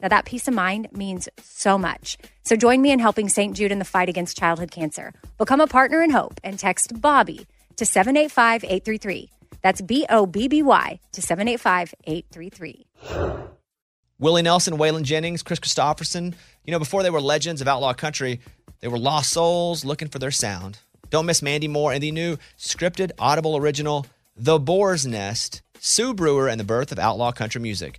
Now, that peace of mind means so much. So join me in helping St. Jude in the fight against childhood cancer. Become a partner in hope and text Bobby to 785 833. That's B O B B Y to 785 833. Willie Nelson, Waylon Jennings, Kris Kristofferson. You know, before they were legends of outlaw country, they were lost souls looking for their sound. Don't miss Mandy Moore and the new scripted Audible original, The Boar's Nest, Sue Brewer and the Birth of Outlaw Country Music.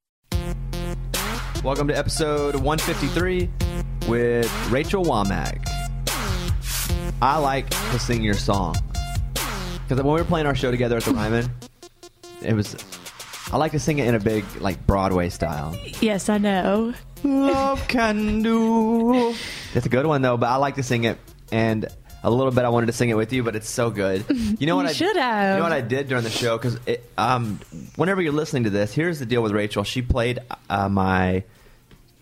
Welcome to episode 153 with Rachel Wammack. I like to sing your song because when we were playing our show together at the Ryman, it was. I like to sing it in a big, like Broadway style. Yes, I know. Love can do. It's a good one though, but I like to sing it, and a little bit I wanted to sing it with you, but it's so good. You know what You I should have. You know what I did during the show because um, whenever you're listening to this, here's the deal with Rachel. She played uh, my.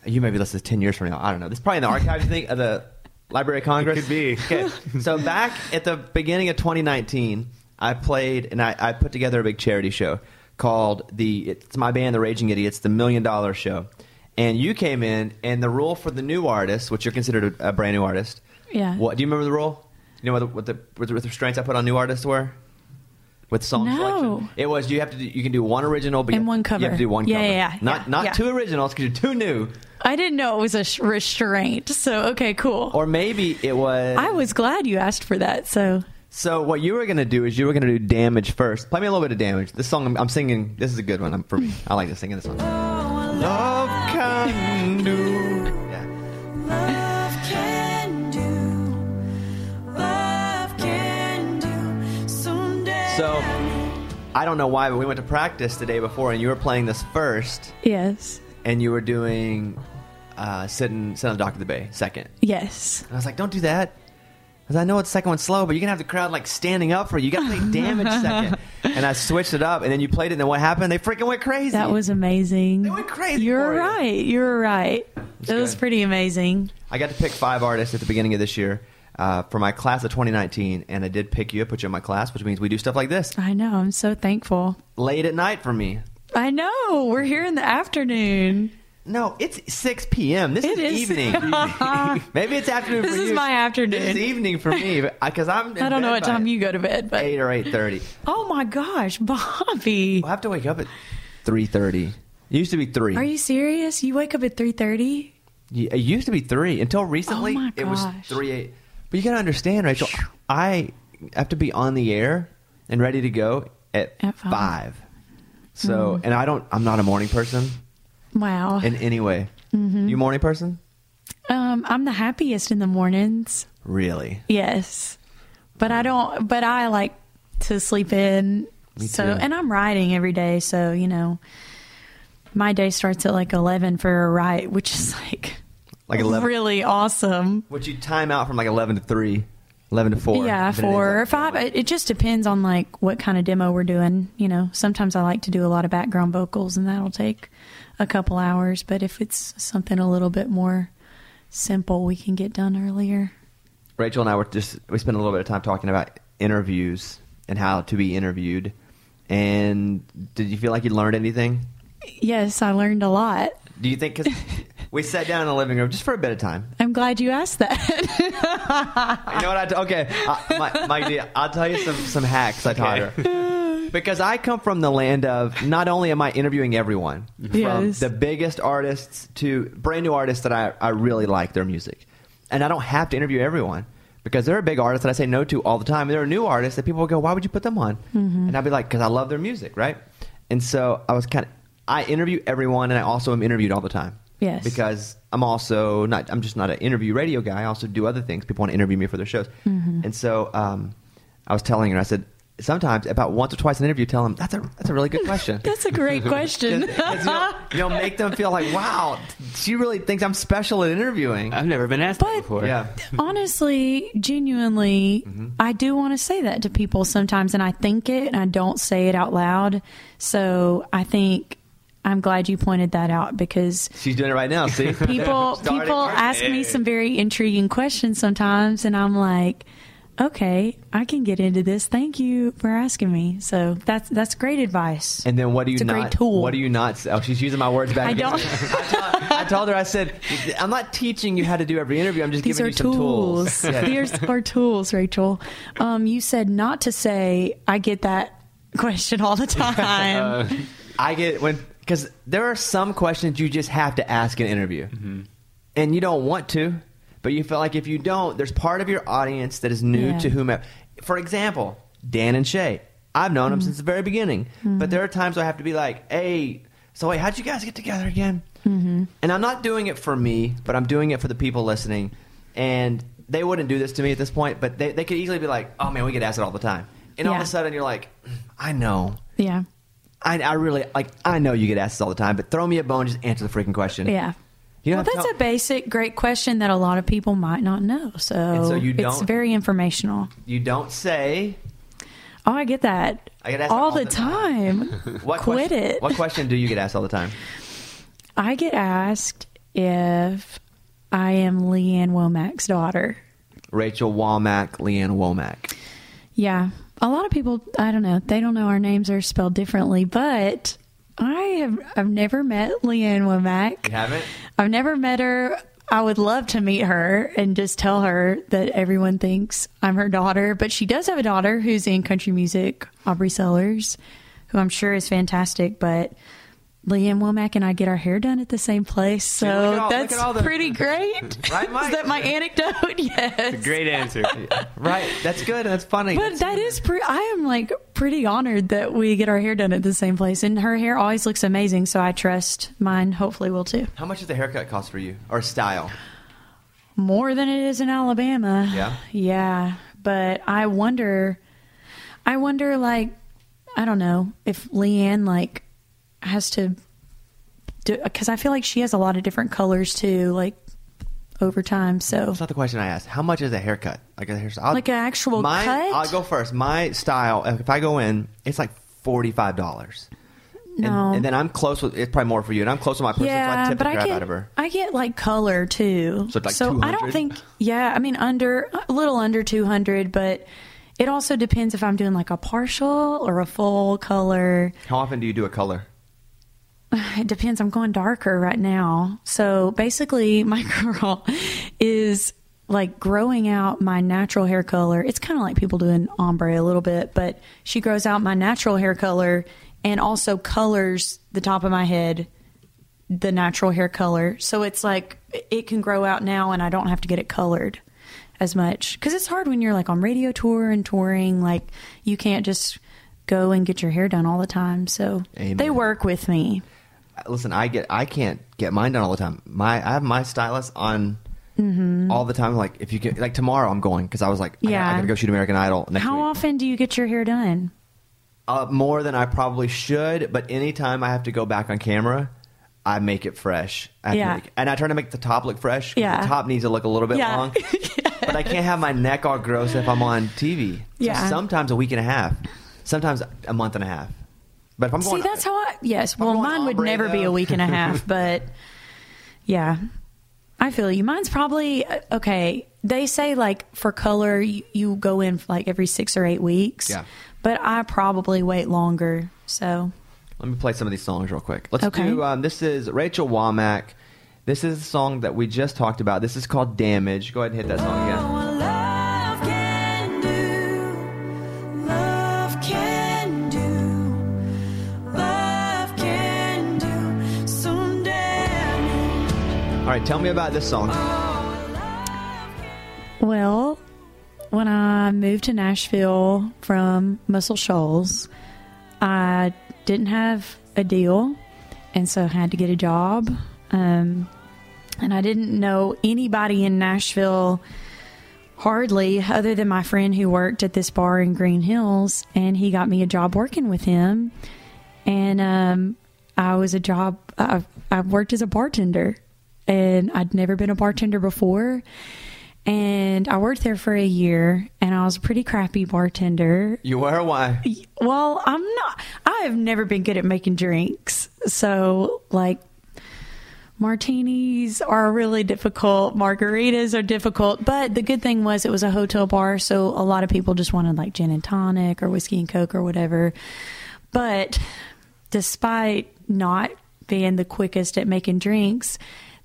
You may be listening to ten years from now. I don't know. This is probably in the archives. You think of the Library of Congress could be. Okay, so back at the beginning of 2019, I played and I, I put together a big charity show called the. It's my band, the Raging Idiots, the Million Dollar Show, and you came in, and the rule for the new artist, which you're considered a, a brand new artist. Yeah. What do you remember the rule? You know what the what the, what the restraints I put on new artists were? With song No. selection, it was you have to do, you can do one original, but And you, one You have to do one Yeah, cover, yeah, yeah, not yeah, not yeah. two originals because you're too new, I didn't know it was a sh- restraint. So, okay, cool. or maybe it was. I was glad you asked for that. So, So what you were gonna do is you were gonna do damage first. Play me a little bit of damage. This song I'm, I'm singing. This is a good one I'm, for me. I like to sing this one. Love I don't know why, but we went to practice the day before, and you were playing this first, yes. and you were doing uh, sitting sit on the dock of the bay second. Yes. And I was like, don't do that. Because I know it's second one slow, but you're gonna have the crowd like standing up for you. You gotta play damage second. And I switched it up, and then you played it, and then what happened? They freaking went crazy. That was amazing. They went crazy You're right. You're right. It was good. pretty amazing. I got to pick five artists at the beginning of this year uh, for my class of 2019, and I did pick you, up, put you in my class, which means we do stuff like this I know. I'm so thankful. late at night for me. I know. We're here in the afternoon. No, it's 6 p.m. This It is, is. evening. Maybe it's afternoon This for is you. my afternoon. This is evening for me because I'm. I don't know what time you go to bed, but Eight or eight thirty. oh my gosh, Bobby, I have to wake up at three thirty. It used to be three. are you serious? You wake up at three thirty? Yeah, It used to be three until recently. Oh It was three eight. But you gotta understand, Rachel. I have to be on the air and ready to go at, At five. five. So, Mm. and I don't. I'm not a morning person Wow. in any way. Mm-hmm. You morning person? Um, I'm the happiest in the mornings. Really? Yes, but I don't. But I like to sleep in. Me so, too. and I'm riding every day. So you know, my day starts at like eleven for a ride, which is like Like eleven. really awesome. Would you time out from like eleven to three? Eleven to four. Yeah, four or five. It it just depends on like what kind of demo we're doing. You know, sometimes I like to do a lot of background vocals, and that'll take a couple hours. But if it's something a little bit more simple, we can get done earlier. Rachel and I were just we spent a little bit of time talking about interviews and how to be interviewed. And did you feel like you learned anything? Yes, I learned a lot. Do you think? Because we sat down in the living room just for a bit of time. I'm glad you asked that. You know what? I t- okay, uh, my, my dear, I'll tell you some some hacks I taught her. Because I come from the land of not only am I interviewing everyone, from Yes. the biggest artists to brand new artists that I, I really like their music, and I don't have to interview everyone because there are big artists that I say no to all the time. And there are new artists that people will go, "Why would you put them on?" And I'd be like, "Because I love their music, right?" And so I was kind of I interview everyone, and I also am interviewed all the time. Yes. Because I'm also not. I'm just not an interview radio guy. I also do other things. People want to interview me for their shows, and so um, I was telling her. I said sometimes about once or twice in an interview, tell them that's a that's a really good question. That's a great question. Because you'll, you'll make them feel like, wow, she really thinks I'm special at interviewing. I've never been asked that But- before. yeah. Honestly, genuinely, I do want to say that to people sometimes, and I think it, and I don't say it out loud. So I think I'm glad you pointed that out because She's doing it right now. See, people people ask me some very intriguing questions sometimes, and I'm like, okay, I can get into this. Thank you for asking me. So that's that's great advice. And then what do you It's a not? great tool. What do you not? Oh, she's using my words back. I don't- I, told, I told her. I said, I'm not teaching you how to do every interview. I'm just These giving are you some tools. tools. Yeah. These are tools, Rachel. Um, you said not to say. I get that question all the time. I get when because there are some questions you just have to ask in an interview, Mm-hmm. and you don't want to, but you feel like if you don't, there's part of your audience that is new Yeah. to whomever. For example, Dan and Shay. I've known Mm-hmm. them since the very beginning, but there are times I have to be like, "Hey, so wait, how'd you guys get together again?" Mm-hmm. And I'm not doing it for me, but I'm doing it for the people listening, and they wouldn't do this to me at this point, but they, they could easily be like, "Oh man, we get asked it all the time," and all of a sudden you're like, "I know." yeah, I, I really like. I know you get asked this all the time, but throw me a bone. Just answer the freaking question. yeah. You well, that's to a basic, great question that a lot of people might not know. So, And so you it's don't- very informational. You don't say Oh, I get that I get asked all, all the the time. what. Quit question, it. What question do you get asked all the time? I get asked if I am Lee Ann Womack's daughter. Rachel Wammack, Leanne Womack. Yeah. A lot of people, I don't know, they don't know our names are spelled differently, but I have I've never met Lee Ann Womack. You haven't? I've never met her. I would love to meet her and just tell her that everyone thinks I'm her daughter, but she does have a daughter who's in country music, Aubrie Sellers, who I'm sure is fantastic, but Lee Ann Womack and I get our hair done at the same place, so look at all- that's the- pretty great. Right, Mike? Is that my anecdote? yes. Great answer. Right. That's good. That's funny. But that is pretty. I am like pretty honored that we get our hair done at the same place, and her hair always looks amazing. So I trust mine. Hopefully, will too. How much does the haircut cost for you, or style? More than it is in Alabama. Yeah? yeah. But I wonder. I wonder, like, I don't know if Lee Ann like has to do because I feel like she has a lot of different colors too, like over time. So That's not the question I asked. How much is a haircut? Like a hairstyle? I'll- Like an actual mine, cut? I'll go first. My style. If I go in, it's like forty five dollars. no. And, and then I'm close with. It's probably more for you. And I'm close with my person, so I Yeah, tip but the I crap get out of her. I get like color too. So it's like I 200? don't think. Yeah, I mean under a little under two hundred, but it also depends if I'm doing like a partial or a full color. How often do you do a color? It depends. I'm going darker right now, so basically my girl is like growing out my natural hair color. It's kind of like people doing ombre a little bit, but she grows out my natural hair color and also colors the top of my head the natural hair color. So it's like it can grow out now and I don't have to get it colored as much cuz it's hard when you're like on radio tour and touring like you can't just go and get your hair done all the time. So Amen. they work with me. Listen, I get I can't get mine done all the time. My I have my stylist on Mm-hmm. all the time. Like if you get like tomorrow, I'm going because I was like, Yeah. gotta, I gotta go shoot American Idol next How week. often do you get your hair done? Uh, more than I probably should, but anytime I have to go back on camera, I make it fresh. I Yeah. make- and I try to make the top look fresh. Yeah. the top needs to look a little bit Yeah. long. But I can't have my neck all gross if I'm on TV. So Yeah. sometimes a week and a half, sometimes a month and a half. But if I'm going, See, that's how I. Yes, well, mine would never be a week and a half, but yeah, I feel you. Mine's probably uh, okay. They say like for color, you, you go in like every six or eight weeks. Yeah. but I probably wait longer. So Let me play some of these songs real quick. Let's Okay. do. Um, this is Rachel Wammack. This is a song that we just talked about. This is called "Damage." Go ahead and hit that song again. Right, tell me about this song. Well, when I moved to Nashville from Muscle Shoals, I didn't have a deal, and so I had to get a job. Um, and I didn't know anybody in Nashville hardly, other than my friend who worked at this bar in Green Hills, and he got me a job working with him. And um, I was a job. I, I worked as a bartender, and I'd never been a bartender before. And I worked there for a year, and I was a pretty crappy bartender. You were why? Well, I'm not. I have never been good at making drinks. So, like, martinis are really difficult. Margaritas are difficult. But the good thing was it was a hotel bar. So, a lot of people just wanted like gin and tonic or whiskey and coke or whatever. But despite not being the quickest at making drinks,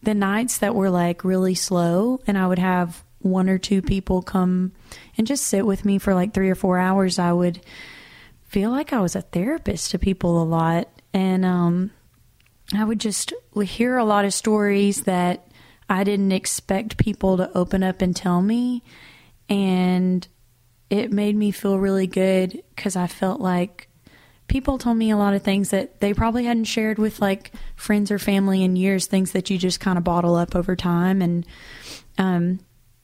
the nights that were like really slow and I would have one or two people come and just sit with me for like three or four hours, I would feel like I was a therapist to people a lot. And um, I would just hear a lot of stories that I didn't expect people to open up and tell me. And it made me feel really good because I felt like people told me a lot of things that they probably hadn't shared with like friends or family in years, things that you just kind of bottle up over time. And um,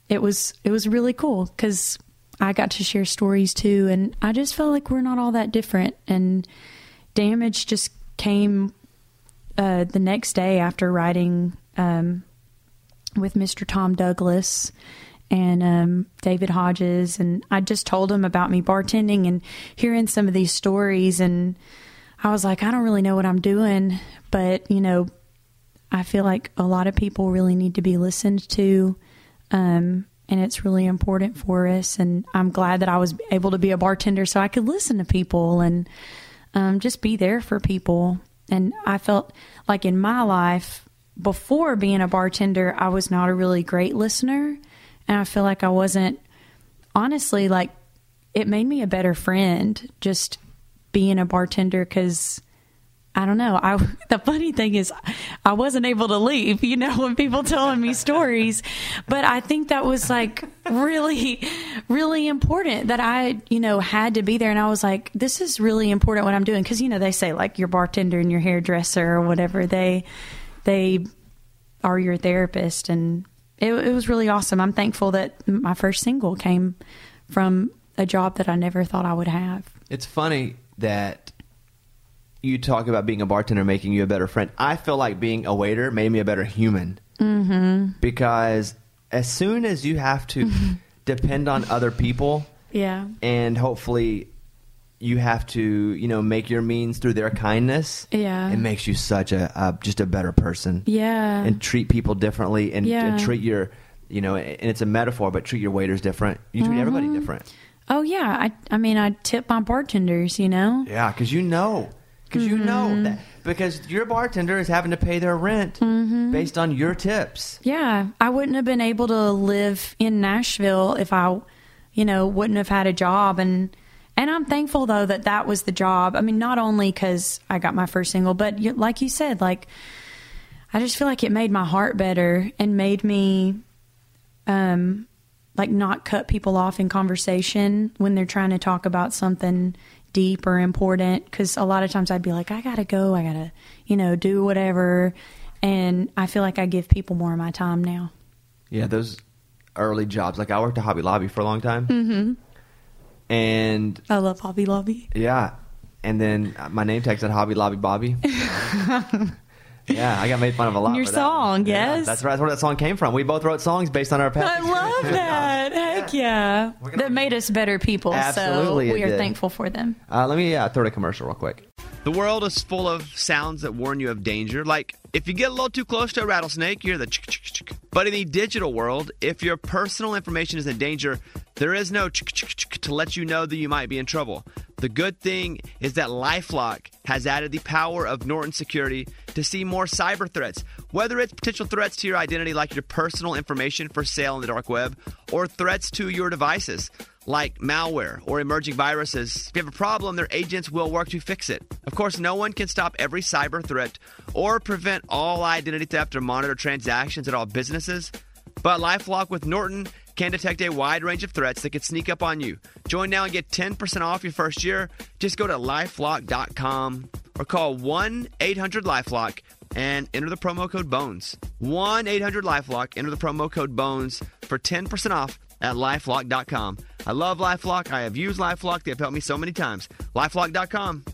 it was it was really cool because I got to share stories too, and I just felt like we're not all that different. And damage just came uh, the next day after writing um, with Mr. Tom Douglas and um, David Hodges, and I just told him about me bartending and hearing some of these stories, and I was like, I don't really know what I'm doing, but you know, I feel like a lot of people really need to be listened to. Um, and it's really important for us. And I'm glad that I was able to be a bartender so I could listen to people and um, just be there for people. And I felt like in my life, before being a bartender, I was not a really great listener. And I feel like I wasn't, honestly, like it made me a better friend just being a bartender because I don't know. I the funny thing is I wasn't able to leave, you know, when people telling me stories. But I think that was like really really important that I, you know, had to be there and I was like this is really important what I'm doing cuz you know they say like your bartender and your hairdresser or whatever they they are your therapist and it, it was really awesome. I'm thankful that my first single came from a job that I never thought I would have. It's funny that you talk about being a bartender making you a better friend. I feel like being a waiter made me a better human. Mm-hmm. Because as soon as you have to depend on other people Yeah. and hopefully you have to, you know, make your means through their kindness, Yeah. it makes you such a, a just a better person. Yeah. And treat people differently and, Yeah. and treat your, you know, and it's a metaphor, but treat your waiters different. You treat everybody Mm-hmm. different. Oh yeah, I I mean I tip my bartenders, you know. Yeah, because you know, because you know Mm-hmm. that because your bartender is having to pay their rent Mm-hmm. based on your tips. Yeah, I wouldn't have been able to live in Nashville if I, you know, wouldn't have had a job and and I'm thankful though that that was the job. I mean, not only cuz I got my first single, but you, like you said, like I just feel like it made my heart better and made me um like not cut people off in conversation when they're trying to talk about something deep or important because a lot of times I'd be like I got to go, I got to, you know, do whatever and I feel like I give people more of my time now. Yeah, those early jobs. Like I worked at Hobby Lobby for a long time, mm-hmm. And I love Hobby Lobby. yeah, and then my name tag said Hobby Lobby Bobby. yeah, I got made fun of a lot. Your for that song, Yeah, yes. that's right. That's where that song came from. We both wrote songs based on our past. I love that. Heck yeah. We're That made us better people. Absolutely so we are did. thankful for them. Uh, let me uh, throw a commercial real quick. The world is full of sounds that warn you of danger. Like if you get a little too close to a rattlesnake, you hear the chick chick chick. But in the digital world, if your personal information is in danger, there is no chick chick chick to let you know that you might be in trouble. The good thing is that LifeLock has added the power of Norton Security to see more cyber threats, whether it's potential threats to your identity like your personal information for sale on the dark web, or threats to your devices like malware or emerging viruses. If you have a problem, their agents will work to fix it. Of course, no one can stop every cyber threat or prevent all identity theft or monitor transactions at all businesses. But Lifelock with Norton can detect a wide range of threats that could sneak up on you. Join now and get 10% off your first year. Just go to lifelock.com or call 1 800 Lifelock and enter the promo code BONES. 1 800 Lifelock, enter the promo code BONES for 10% off at lifelock.com. I love Lifelock. I have used Lifelock. They have helped me so many times. Lifelock.com.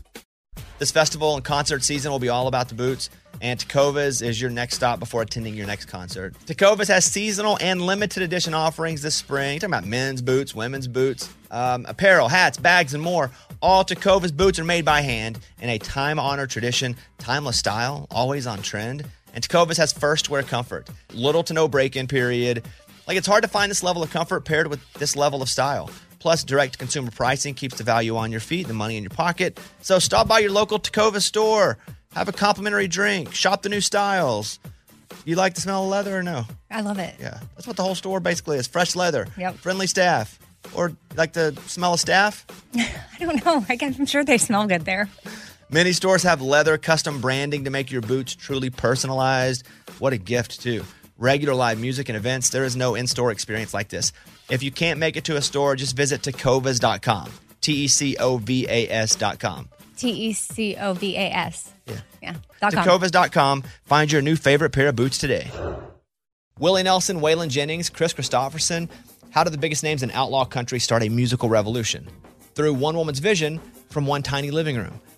This festival and concert season will be all about the boots, and Tecovas is your next stop before attending your next concert. Tecovas has seasonal and limited edition offerings this spring. Talking about men's boots, women's boots, um, apparel, hats, bags, and more. All Tecovas boots are made by hand in a time honored tradition, timeless style, always on trend. And Tecovas has first wear comfort, little to no break in period. Like it's hard to find this level of comfort paired with this level of style. Plus, direct consumer pricing keeps the value on your feet, the money in your pocket. So stop by your local Tacova store, have a complimentary drink, shop the new styles. You like the smell of leather or no? I love it. Yeah, that's what the whole store basically is fresh leather, Yep. friendly staff. Or like the smell of staff? I don't know. I guess, I'm sure they smell good there. Many stores have leather custom branding to make your boots truly personalized. What a gift, too. Regular live music and events, there is no in store experience like this. If you can't make it to a store, just visit tecovas.com. T E C O V A S.com. T E C O V A S. Yeah. Yeah. Tecovas.com. Find your new favorite pair of boots today. Willie Nelson, Waylon Jennings, Kris Kristofferson. How did the biggest names in outlaw country start a musical revolution? Through one woman's vision from one tiny living room.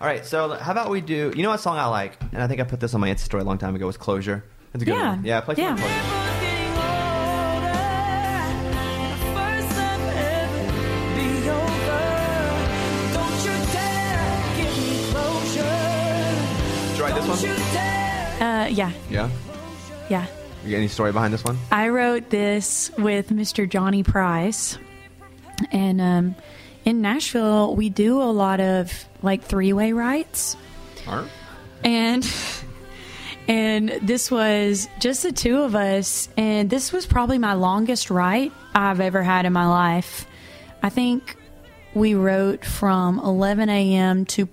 All right, so how about we do? You know what song I like, and I think I put this on my Insta story a long time ago. Was "Closure." It's a good Yeah. one. Yeah, play some Yeah. Closure. Did you write this one? Uh, yeah, Yeah. yeah. You got any story behind this one? I wrote this with Mr. Johnny Price. And um, in Nashville, we do a lot of like three way rides. Right. And and this was just the two of us and this was probably my longest write I've ever had in my life. I think we wrote from 11 a.m. to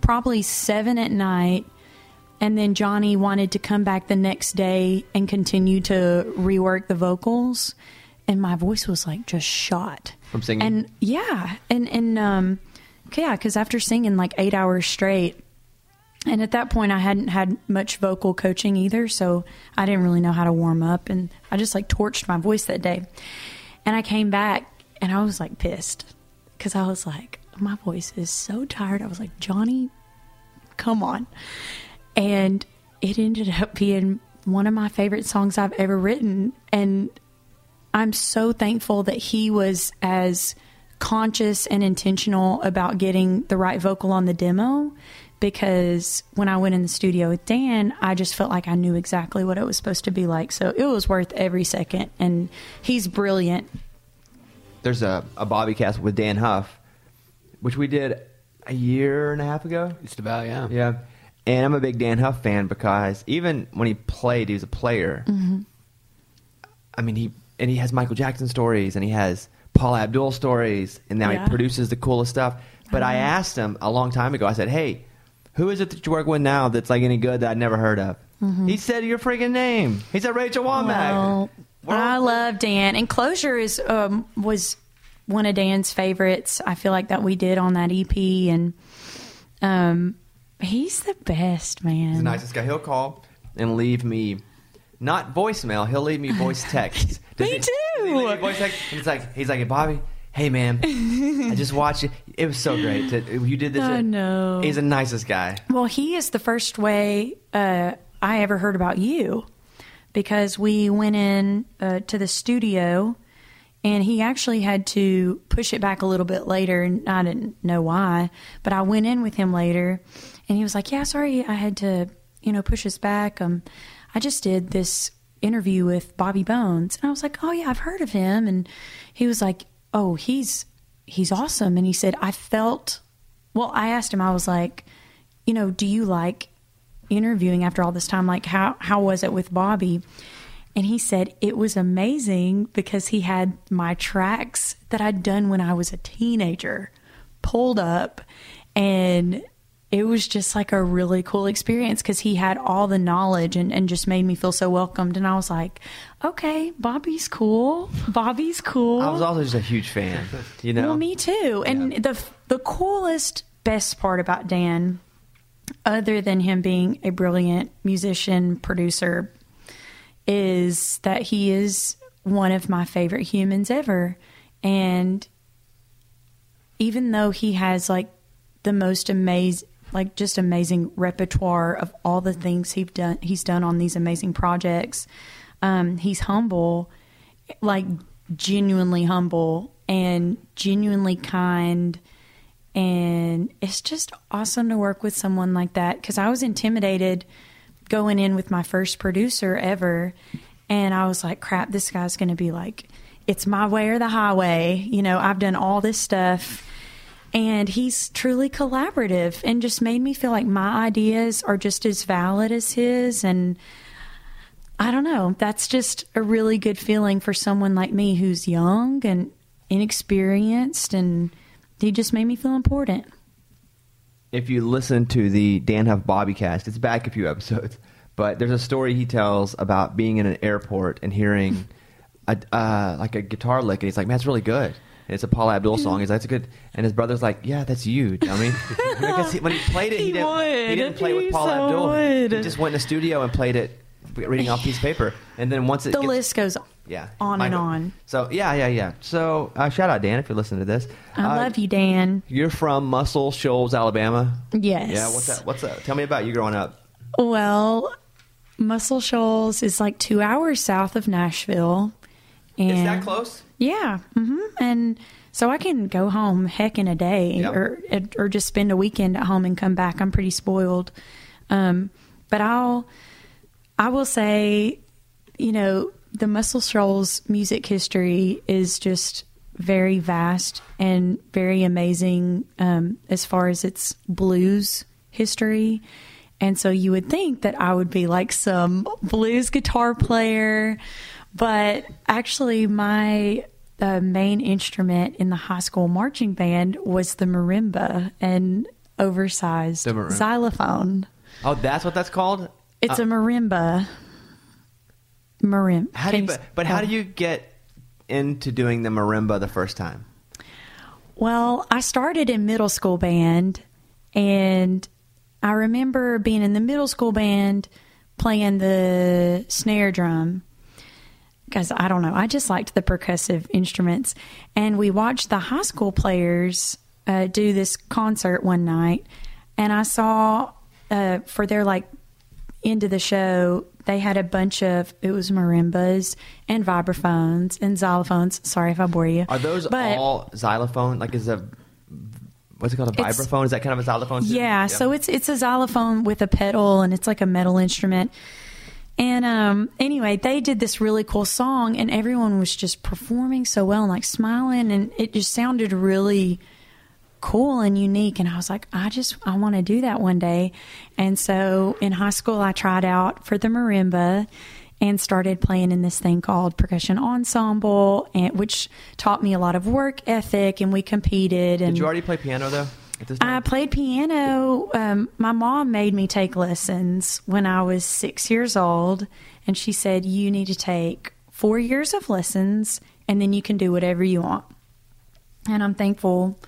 probably 7 at night and then Johnny wanted to come back the next day and continue to rework the vocals and my voice was like just shot From singing? and yeah and and um yeah because after singing like eight hours straight And at that point, I hadn't had much vocal coaching either, so I didn't really know how to warm up. And I just like torched my voice that day. And I came back and I was like pissed because I was like, my voice is so tired. I was like, Johnny, come on. And it ended up being one of my favorite songs I've ever written. And I'm so thankful that he was as conscious and intentional about getting the right vocal on the demo because when I went in the studio with Dan, I just felt like I knew exactly what it was supposed to be like. So it was worth every second. And he's brilliant. There's a, a Bobby cast with Dann Huff, which we did a year and a half ago. Just about, yeah. Yeah. And I'm a big Dann Huff fan because even when he played, he was a player. Mm-hmm. I mean, he and he has Michael Jackson stories and he has Paula Abdul stories, and now Yeah. he produces the coolest stuff. But I asked him a long time ago. I said, "Hey, who is it that you work with now that's like any good that I'd never heard of?" He said your freaking name. He said Rachel Wammack. Well, Well, I love Dan, and Closure is um, was one of Dan's favorites. I feel like that we did on that EP, and um, he's the best man. He's the nicest guy. He'll call and leave me not voicemail. He'll leave me voice text. Does Me he- does he leave too. voice. And He's like, he's like, Bobby. Hey man, I just watched it. It was so great. To, you did this. I know. He's the nicest guy. Well, he is the first way uh, I ever heard about you because we went in uh, to the studio and he actually had to push it back a little bit later and I didn't know why, but I went in with him later and he was like, "Yeah, sorry, I had to, you know, push us back. Um I just did this interview with Bobby Bones." And I was like, "Oh yeah, I've heard of him." And he was like, "Oh, he's he's awesome." And he said, "I felt well, I asked him, I was like, you know, do you like interviewing after all this time? Like, how, how was it with Bobby? And he said it was amazing because he had my tracks that I'd done when I was a teenager pulled up. And it was just like a really cool experience because he had all the knowledge and, and just made me feel so welcomed. And I was like, okay, Bobby's cool. Bobby's cool. I was also just a huge fan. You know, Well, me too. And the the coolest, best part about Dan, other than him being a brilliant musician, producer, is that he is one of my favorite humans ever. And even though he has like the most amazing like just amazing repertoire of all the things he's done he's done on these amazing projects. Um, he's humble like genuinely humble and genuinely kind. And it's just awesome to work with someone like that because i was intimidated going in with my first producer ever. And i was like crap this guy's going to be like it's my way or the highway. You know i've done all this stuff and he's truly collaborative and just made me feel like my ideas are just as valid as his and I don't know. That's just a really good feeling for someone like me who's young and inexperienced, and he just made me feel important. if you listen to the Dann Huff Bobby cast, it's back a few episodes, but there's a story he tells about being in an airport and hearing a, uh, like a guitar lick, and he's like, "Man, it's really good." And it's a Paula Abdul song. He's like, "That's good," and his brother's like, "Yeah, that's you, dummy." because he, when he played it, he, He didn't, would. he didn't play with Paul so Abdul. would. He just went in the studio and played it, reading off piece of paper, and then once it The gets- list goes yeah, on and on. So yeah, yeah, yeah. So uh, shout out Dan if you're listening to this. I Uh, love you, Dan. You're from Muscle Shoals, Alabama. Yes. Yeah, what's that? What's that? Tell me about you growing up. Well, Muscle Shoals is like two hours south of Nashville. And Is that close? Yeah, Mm-hmm. and so I can go home heck in a day, Yep. or or just spend a weekend at home and come back. I'm pretty spoiled, um, but I'll I will say, you know, the Muscle Shoals music history is just very vast and very amazing um, as far as its blues history. And so you would think that I would be like some blues guitar player, but actually, my uh, main instrument in the high school marching band was the marimba and oversized The marimba. xylophone. Oh, that's what that's called. It's a marimba. Marimba. How do you, but, but how do you get into doing the marimba the first time? Well, I started in middle school band and I remember being in the middle school band playing the snare drum because I don't know, I just liked the percussive instruments. And we watched the high school players uh, do this concert one night, and I saw uh, for their like end of the show, they had a bunch of it was marimbas and vibraphones and xylophones. Sorry if I bore you. Are those But- all xylophone? Like is a what's it called? A vibraphone? Is that kind of a xylophone? too? Yeah, so it's it's a xylophone with a pedal and it's like a metal instrument. And um anyway, they did this really cool song and everyone was just performing so well and like smiling and it just sounded really cool and unique and I was like, I just I want to do that one day. And so in high school I tried out for the marimba and started playing in this thing called percussion ensemble and which taught me a lot of work ethic and we competed and Did you already play piano though? I played piano. Um, my mom made me take lessons when I was six years old, and she said, You need to take four years of lessons, and then you can do whatever you want. And I'm thankful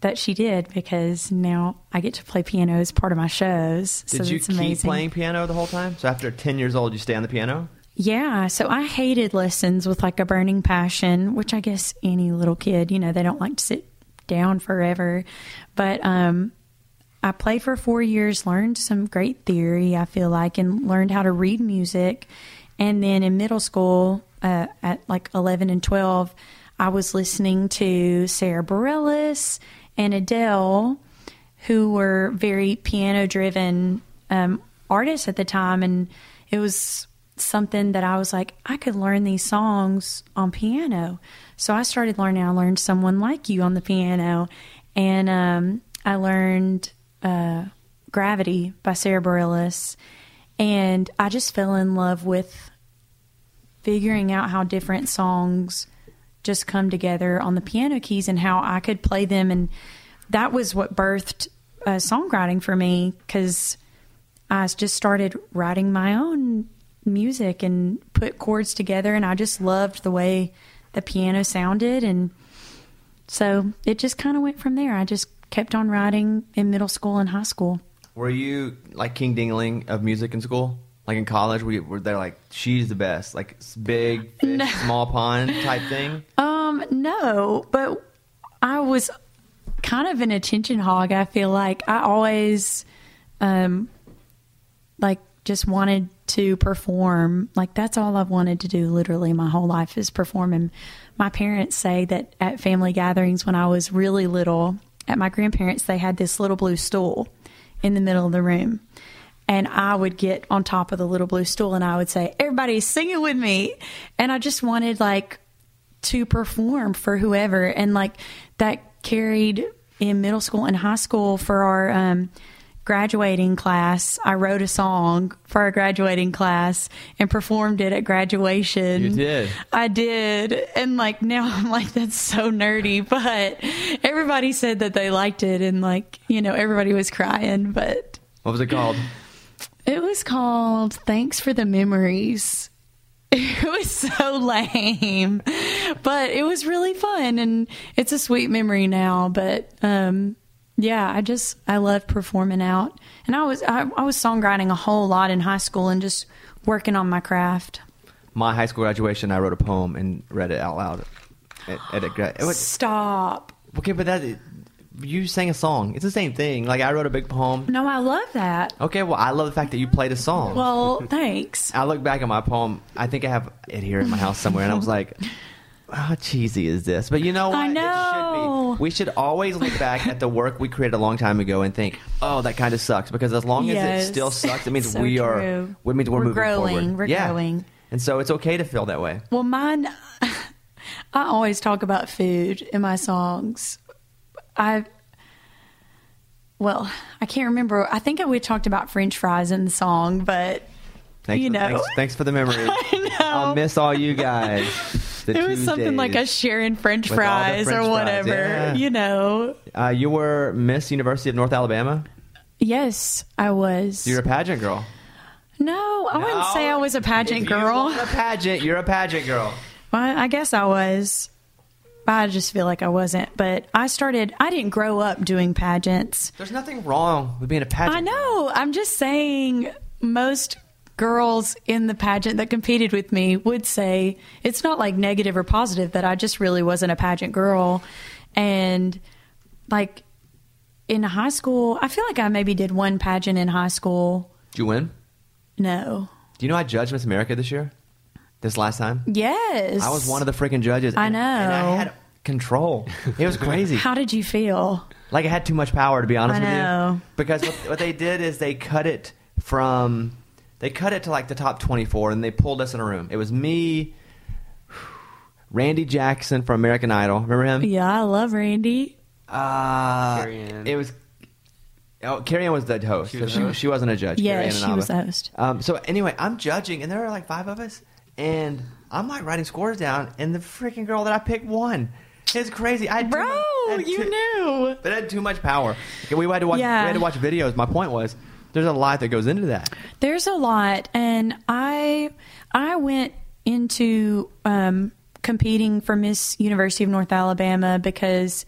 that she did because now I get to play piano as part of my shows. Did so you it's keep amazing. playing piano the whole time? So after ten years old, you stay on the piano? Yeah, so I hated lessons with like a burning passion, which I guess any little kid, you know, they don't like to sit down forever. But um I played for 4 years, learned some great theory, I feel like, and learned how to read music. And then in middle school, uh, at like 11 and 12, I was listening to Sarah Bareilles and Adele, who were very piano driven um, artists at the time. And it was something that I was like, I could learn these songs on piano. So I started learning. I learned Someone Like You on the piano. And um, I learned uh, Gravity by Sarah Bareilles. And I just fell in love with figuring out how different songs just come together on the piano keys and how I could play them. And that was what birthed uh, songwriting for me because I just started writing my own music and put chords together. And I just loved the way the piano sounded. And so it just kind of went from there. I just kept on writing in middle school and high school. Were you like King Dingling of music in school? Like in college, were, you, were they like she's the best, like big fish, small pond type thing? Um, no, but I was kind of an attention hog. I feel like I always, um, like just wanted to perform. Like that's all I've wanted to do. Literally, my whole life is perform. And my parents say that at family gatherings when I was really little, at my grandparents, they had this little blue stool in the middle of the room. And I would get on top of the little blue stool and I would say, Everybody's singing with me. And I just wanted like to perform for whoever and like that carried in middle school and high school for our um, graduating class i wrote a song for our graduating class and performed it at graduation You did. i did and like now i'm like that's so nerdy but everybody said that they liked it and like you know everybody was crying but What was it called? it was called Thanks for the Memories. It was so lame, but it was really fun and it's a sweet memory now. But um, yeah, I just I love performing out, and I was I, I was songwriting a whole lot in high school and just working on my craft. My high school graduation, I wrote a poem and read it out loud. At, at a gra- it was- Stop. okay, but that you sang a song. It's the same thing. Like I wrote a big poem. No, I love that. Okay, well, I love the fact that you played a song. Well, thanks. I look back at my poem. I think I have it here in my house somewhere, and I was like, "How cheesy is this?" But you know what? I know. We should always look back at the work we created a long time ago and think, "Oh, that kind of sucks." Because as long as it still sucks, it means So we are. true. It means we're, We're moving growing. forward. We're yeah. growing. And so it's okay to feel that way. Well, mine, I always talk about food in my songs. I, well, I can't remember. I think we talked about French fries in the song, but Thanks you for, know, thanks, thanks for the memory. I I'll miss all you guys. The it was something like us sharing French With all the fries French or fries, whatever. yeah. You know. Uh, you were Miss University of North Alabama. Yes, I was. You're a pageant girl. no, I wouldn't say I was a pageant If girl. A pageant. You're a pageant girl. Well, I guess I was. I just feel like I wasn't. But I started. I didn't grow up doing pageants. There's nothing wrong with being a pageant. I know. I'm just saying. Most girls in the pageant that competed with me would say it's not like negative or positive that I just really wasn't a pageant girl, and like in high school, I feel like I maybe did one pageant in high school. Did you win? No. Do you know I judged Miss America this year? This last time? Yes. I was one of the freaking judges. I and- And I had control. It was crazy. How did you feel? like I had too much power, to be honest with you. Because what, what they did is they cut it from, they cut it to like the top 24 and they pulled us in a room. It was me, Randy Jackson from American Idol. Remember him? Yeah, I love Randy. Uh, It was. Oh, Carrie Ann was the host. She so was she, the host. she wasn't a judge. Yeah, Carrie Ann she Inaba. was the host. Um, so anyway, I'm judging, and there are like five of us, and I'm like writing scores down, and the freaking girl that I picked won. It's crazy. I had too Bro, much- I had you knew. but it had too much power. We had to watch. Yeah. We had to watch videos. My point was, there's a lot that goes into that. There's a lot, and I I went into um, competing for Miss University of North Alabama because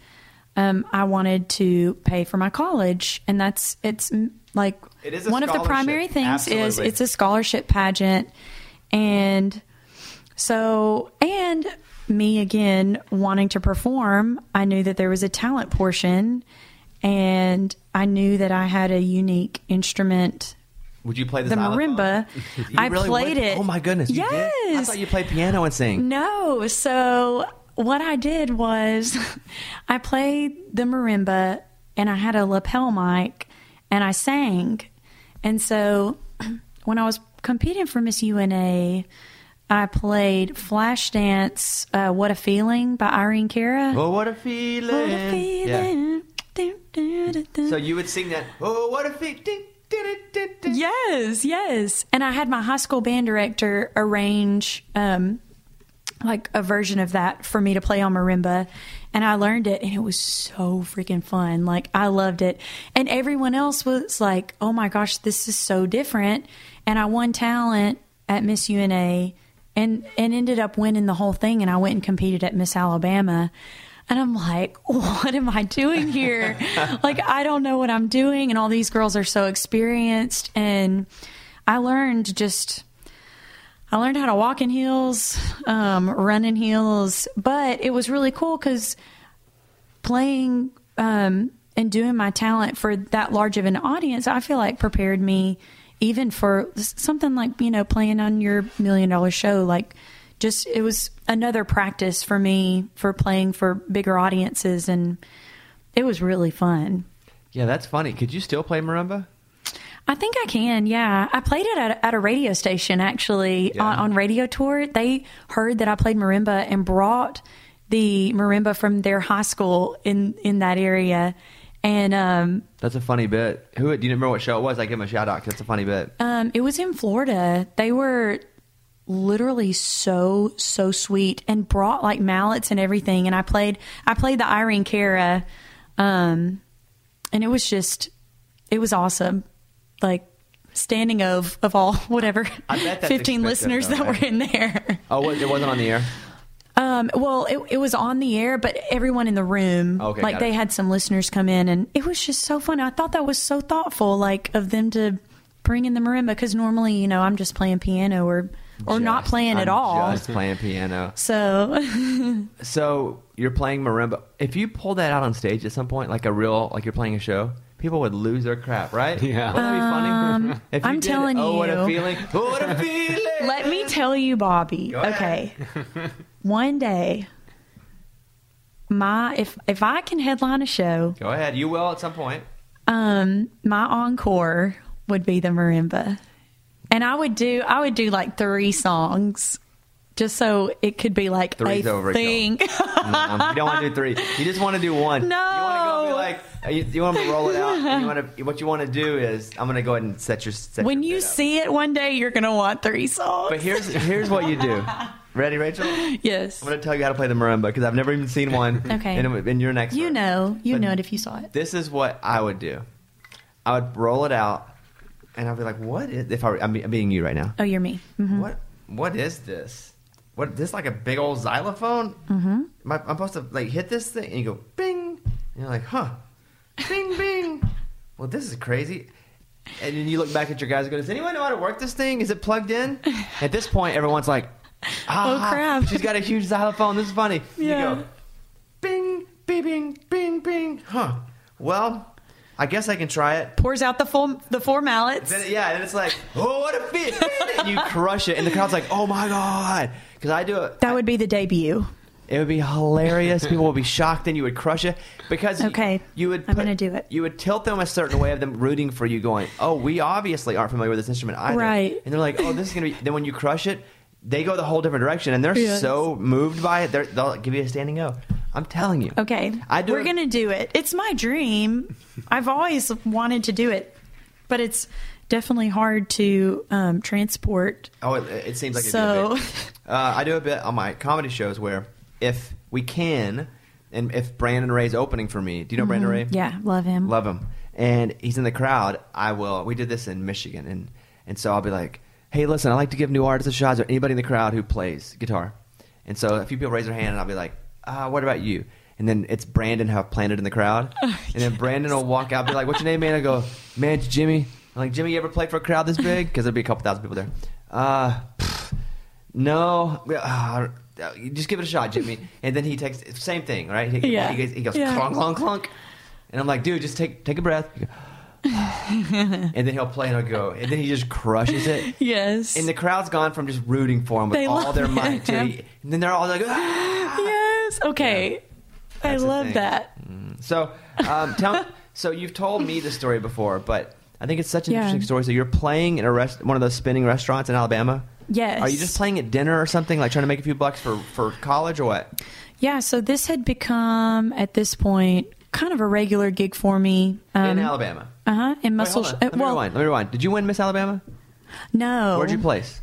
um, I wanted to pay for my college, and that's it's like It one of the primary things is it's a scholarship pageant, and so and me again wanting to perform, I knew that there was a talent portion. And I knew that I had a unique instrument Would you play the marimba. I really played would? it. Oh my goodness! You did? I Yes. thought you played piano and sing. No. So what I did was I played the marimba and I had a lapel mic and I sang. And so when I was competing for Miss UNA, I played Flashdance uh, What a Feeling by Irene Cara. Oh, what a feeling! What a feeling. Dun. So you would sing that. Oh, what a feeling! Yes, yes. And I had my high school band director arrange um, like a version of that for me to play on marimba. And I learned it and it was so freaking fun. Like I loved it. And everyone else was like, oh my gosh, this is so different. And I won talent at Miss UNA and, and ended up winning the whole thing. And I went and competed at Miss Alabama. And I'm like, what am I doing here? like, I don't know what I'm doing. And all these girls are so experienced. And I learned just, I learned how to walk in heels, um, run in heels. But it was really cool because playing um, and doing my talent for that large of an audience, I feel like prepared me even for something like, you know, playing on your million dollar show. Like, just it was another practice for me for playing for bigger audiences. And it was really fun. Yeah, that's funny. Could you still play marimba? I think I can. Yeah, I played it at, at a radio station actually Yeah. on, on radio tour. They heard that I played marimba and brought the marimba from their high school in in that area, and um, That's a funny bit. Who do you remember what show it was? I give him a shout out because That's a funny bit. um, it was in Florida. They were literally so so sweet and brought like mallets and everything. And I played I played the Irene Cara, um, and it was just it was awesome. Like standing of of all whatever I bet fifteen listeners though, that right? were in there. Oh, it wasn't on the air. Um, well, it, it was on the air, but everyone in the room, Okay, like they it. had some listeners come in, and it was just so fun. I thought that was so thoughtful, like of them to bring in the marimba, because normally, you know, I'm just playing piano or or not playing at I'm all. Just playing piano. So So you're playing marimba. If you pull that out on stage at some point, like a real, like you're playing a show, people would lose their crap, right? Yeah. Wouldn't that be funny? If you Um, I'm did, telling oh, what a you. feeling! Oh, what a feeling! let me tell you, Bobby. Go ahead. Okay, one day, my if if I can headline a show, Go ahead. You will at some point. um, my encore would be the marimba, and I would do I would do like three songs, just so it could be like Three's a overkill. thing. No, you don't want to do three. You just want to do one. No. You want to go be like, uh, you, you want to roll it out. And you want to. What you want to do is, I'm going to go ahead and set your. Set when your you bit up. see it one day, you're gonna want three songs. But here's here's what you do. Ready, Rachel? Yes. I'm going to tell you how to play the marimba because I've never even seen one. Okay. In, in your next. you know, you But know it if you saw it. This is what I would do. I would roll it out, and I'll be like, "What is?" If I, I'm, I'm being you right now. Oh, you're me. Mhm. What What is this? what? This like a big old xylophone? Mm-hmm. Am I, I'm supposed to like hit this thing and you go bing, and you're like, huh, bing bing. well, this is crazy. And then you look back at your guys and go, Does anyone know how to work this thing? Is it plugged in? At this point, everyone's like, ah, Oh, crap. She's got a huge xylophone. This is funny. Yeah. You go, bing, bing, bing, bing, bing. Huh. Well, I guess I can try it. Pours out the full the four mallets. Then, yeah, and it's like, oh, what a fit! and you crush it, and the crowd's like, oh my god, because I do it. That would be the debut. It would be hilarious. People would be shocked, and you would crush it because Okay, you would. I'm gonna do it. You would tilt them a certain way of them rooting for you, going, "Oh, we obviously aren't familiar with this instrument either." Right. And they're like, "Oh, this is gonna be." Then when you crush it, they go the whole different direction, and they're Yes. so moved by it, they're, they'll give you a standing O. I'm telling you. Okay, I do we're it- gonna do it. It's my dream. I've always wanted to do it, but it's definitely hard to um, transport. Oh, it, it seems like So- a bit. Uh, I do a bit on my comedy shows where if we can, and if Brandon Ray's opening for me, do you know Brandon Ray? Mm-hmm. Yeah, love him. Love him. And he's in the crowd. I will. We did this in Michigan, and and so I'll be like, "Hey, listen, I like to give new artists a shot. Is there anybody in the crowd who plays guitar?" And so a few people raise their hand, and I'll be like, uh, "What about you?" And then it's Brandon have planted in the crowd, and then Brandon will walk out, and be like, "What's your name, man?" I go, "Man, it's Jimmy." I'm like, "Jimmy, you ever played for a crowd this big?" Because there'd be a couple thousand people there. Uh, pff, no. Uh, just give it a shot, Jimmy. And then he takes the same thing, right? He, Yeah. he goes, he goes Yeah. clunk, clunk, clunk. And I'm like, dude, just take take a breath. And then he'll play and I'll go. And then he just crushes it. Yes. And the crowd's gone from just rooting for him with They all love their might to, him. and then they're all like, ah! yes. Okay. I That's the love thing. that. So, um, tell so you've told me the story before, but I think it's such an Yeah. interesting story. So you're playing in a rest, one of those spinning restaurants in Alabama. Yes. Are you just playing at dinner or something, like trying to make a few bucks for for college or what? Yeah. So this had become at this point kind of a regular gig for me. Um, in Alabama. Uh huh. In Wait, Muscle. uh, Let me well, rewind. Let me rewind. Did you win Miss Alabama? no. Where'd you place?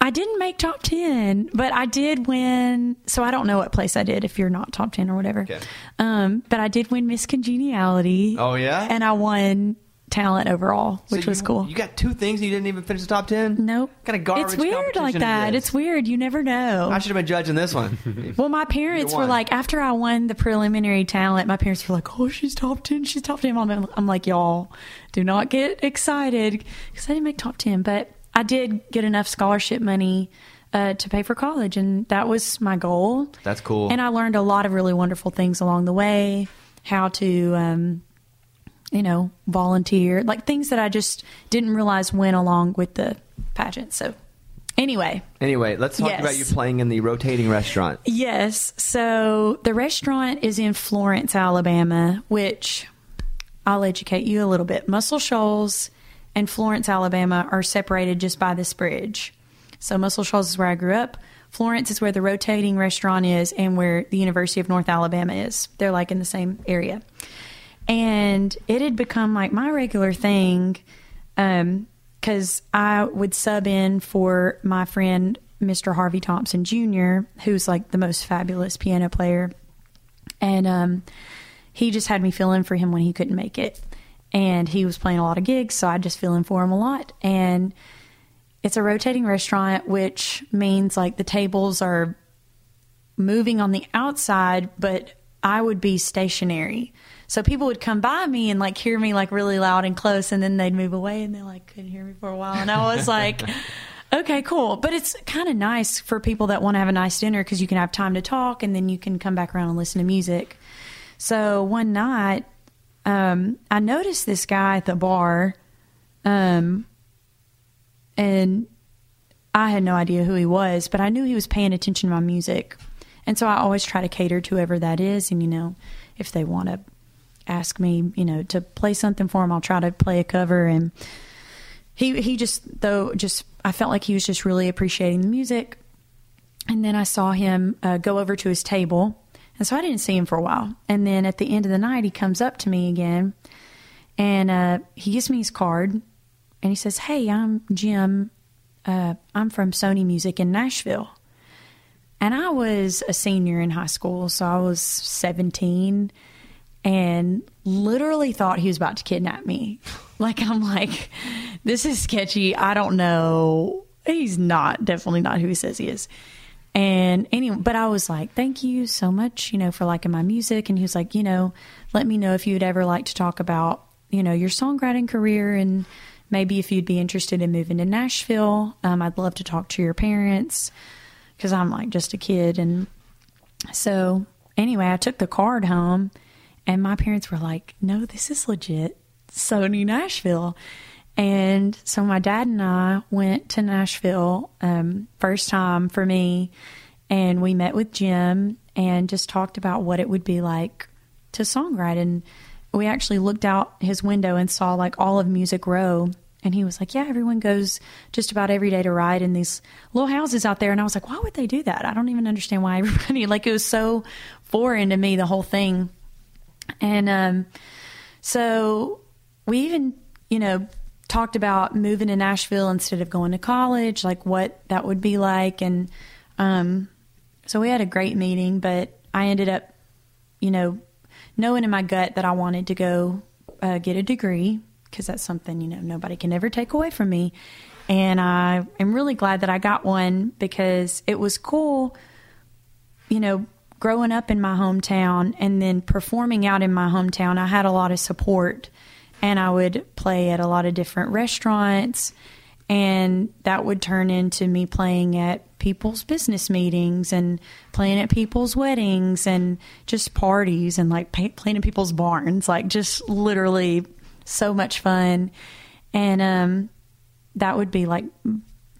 I didn't make top 10, but I did win. So I don't know what place I did if you're not top 10 or whatever. Okay. Um, but I did win Miss Congeniality. Oh, yeah? And I won talent overall, So which was you- cool. You got two things and you didn't even finish the top ten. Nope. What kind of garbage It's weird like that. It's weird. You never know. I should have been judging this one. Well, my parents were like, after I won the preliminary talent, my parents were like, "Oh, she's top ten. She's top 10. I'm, I'm like, y'all, do not get excited because I didn't make top ten, but I did get enough scholarship money uh, to pay for college, and that was my goal. That's cool. And I learned a lot of really wonderful things along the way, how to, um, you know, volunteer, like things that I just didn't realize went along with the pageant. So, anyway. anyway, let's talk Yes. about you playing in the rotating restaurant. Yes. So the restaurant is in Florence, Alabama, which I'll educate you a little bit. Muscle Shoals and Florence, Alabama are separated just by this bridge. So Muscle Shoals is where I grew up. Florence is where the rotating restaurant is and where the University of North Alabama is. They're like in the same area. And it had become like my regular thing because I would sub in for my friend Mr. Harvey Thompson Jr., who's like the most fabulous piano player, and um, he just had me fill in for him when he couldn't make it, and he was playing a lot of gigs, so I just fill in for him a lot, and it's a rotating restaurant, which means like the tables are moving on the outside, but I would be stationary. So people would come by me and like hear me like really loud and close, and then they'd move away and they like couldn't hear me for a while. And I was like, okay, cool. But it's kind of nice for people that want to have a nice dinner because you can have time to talk and then you can come back around and listen to music. So one night, um, I noticed this guy at the bar, um, and I had no idea who he was, but I knew he was paying attention to my music. And so I always try to cater to whoever that is. And, you know, if they want to ask me, you know, to play something for him, I'll try to play a cover. And he, he just, though, just, I felt like he was just really appreciating the music. And then I saw him uh, go over to his table. And so I didn't see him for a while. And then at the end of the night, he comes up to me again and uh, he gives me his card and he says, Hey, I'm Jim. Uh, I'm from Sony Music in Nashville. And I was a senior in high school, so I was 17 and literally thought he was about to kidnap me. Like, I'm like, this is sketchy. I don't know. He's not, definitely not who he says he is. And anyway, but I was like, thank you so much, you know, for liking my music. And he was like, you know, let me know if you'd ever like to talk about, you know, your songwriting career and maybe if you'd be interested in moving to Nashville. Um, I'd love to talk to your parents because I'm like just a kid. And so anyway, I took the card home and my parents were like, no, this is legit Sony Nashville. And so my dad and I went to Nashville, um, first time for me, and we met with Jim and just talked about what it would be like to songwrite. And we actually looked out his window and saw like all of Music Row. And he was like, Yeah, everyone goes just about every day to ride in these little houses out there. And I was like, Why would they do that? I don't even understand why everybody, like, it was so foreign to me, the whole thing. And um, so we even, you know, talked about moving to Nashville instead of going to college, like what that would be like. And um, so we had a great meeting, but I ended up, you know, knowing in my gut that I wanted to go uh, get a degree because that's something, you know, nobody can ever take away from me. And I am really glad that I got one because it was cool, you know, growing up in my hometown and then performing out in my hometown. I had a lot of support and I would play at a lot of different restaurants, and that would turn into me playing at people's business meetings and playing at people's weddings and just parties and like playing in people's barns, like just literally so much fun, and um, that would be like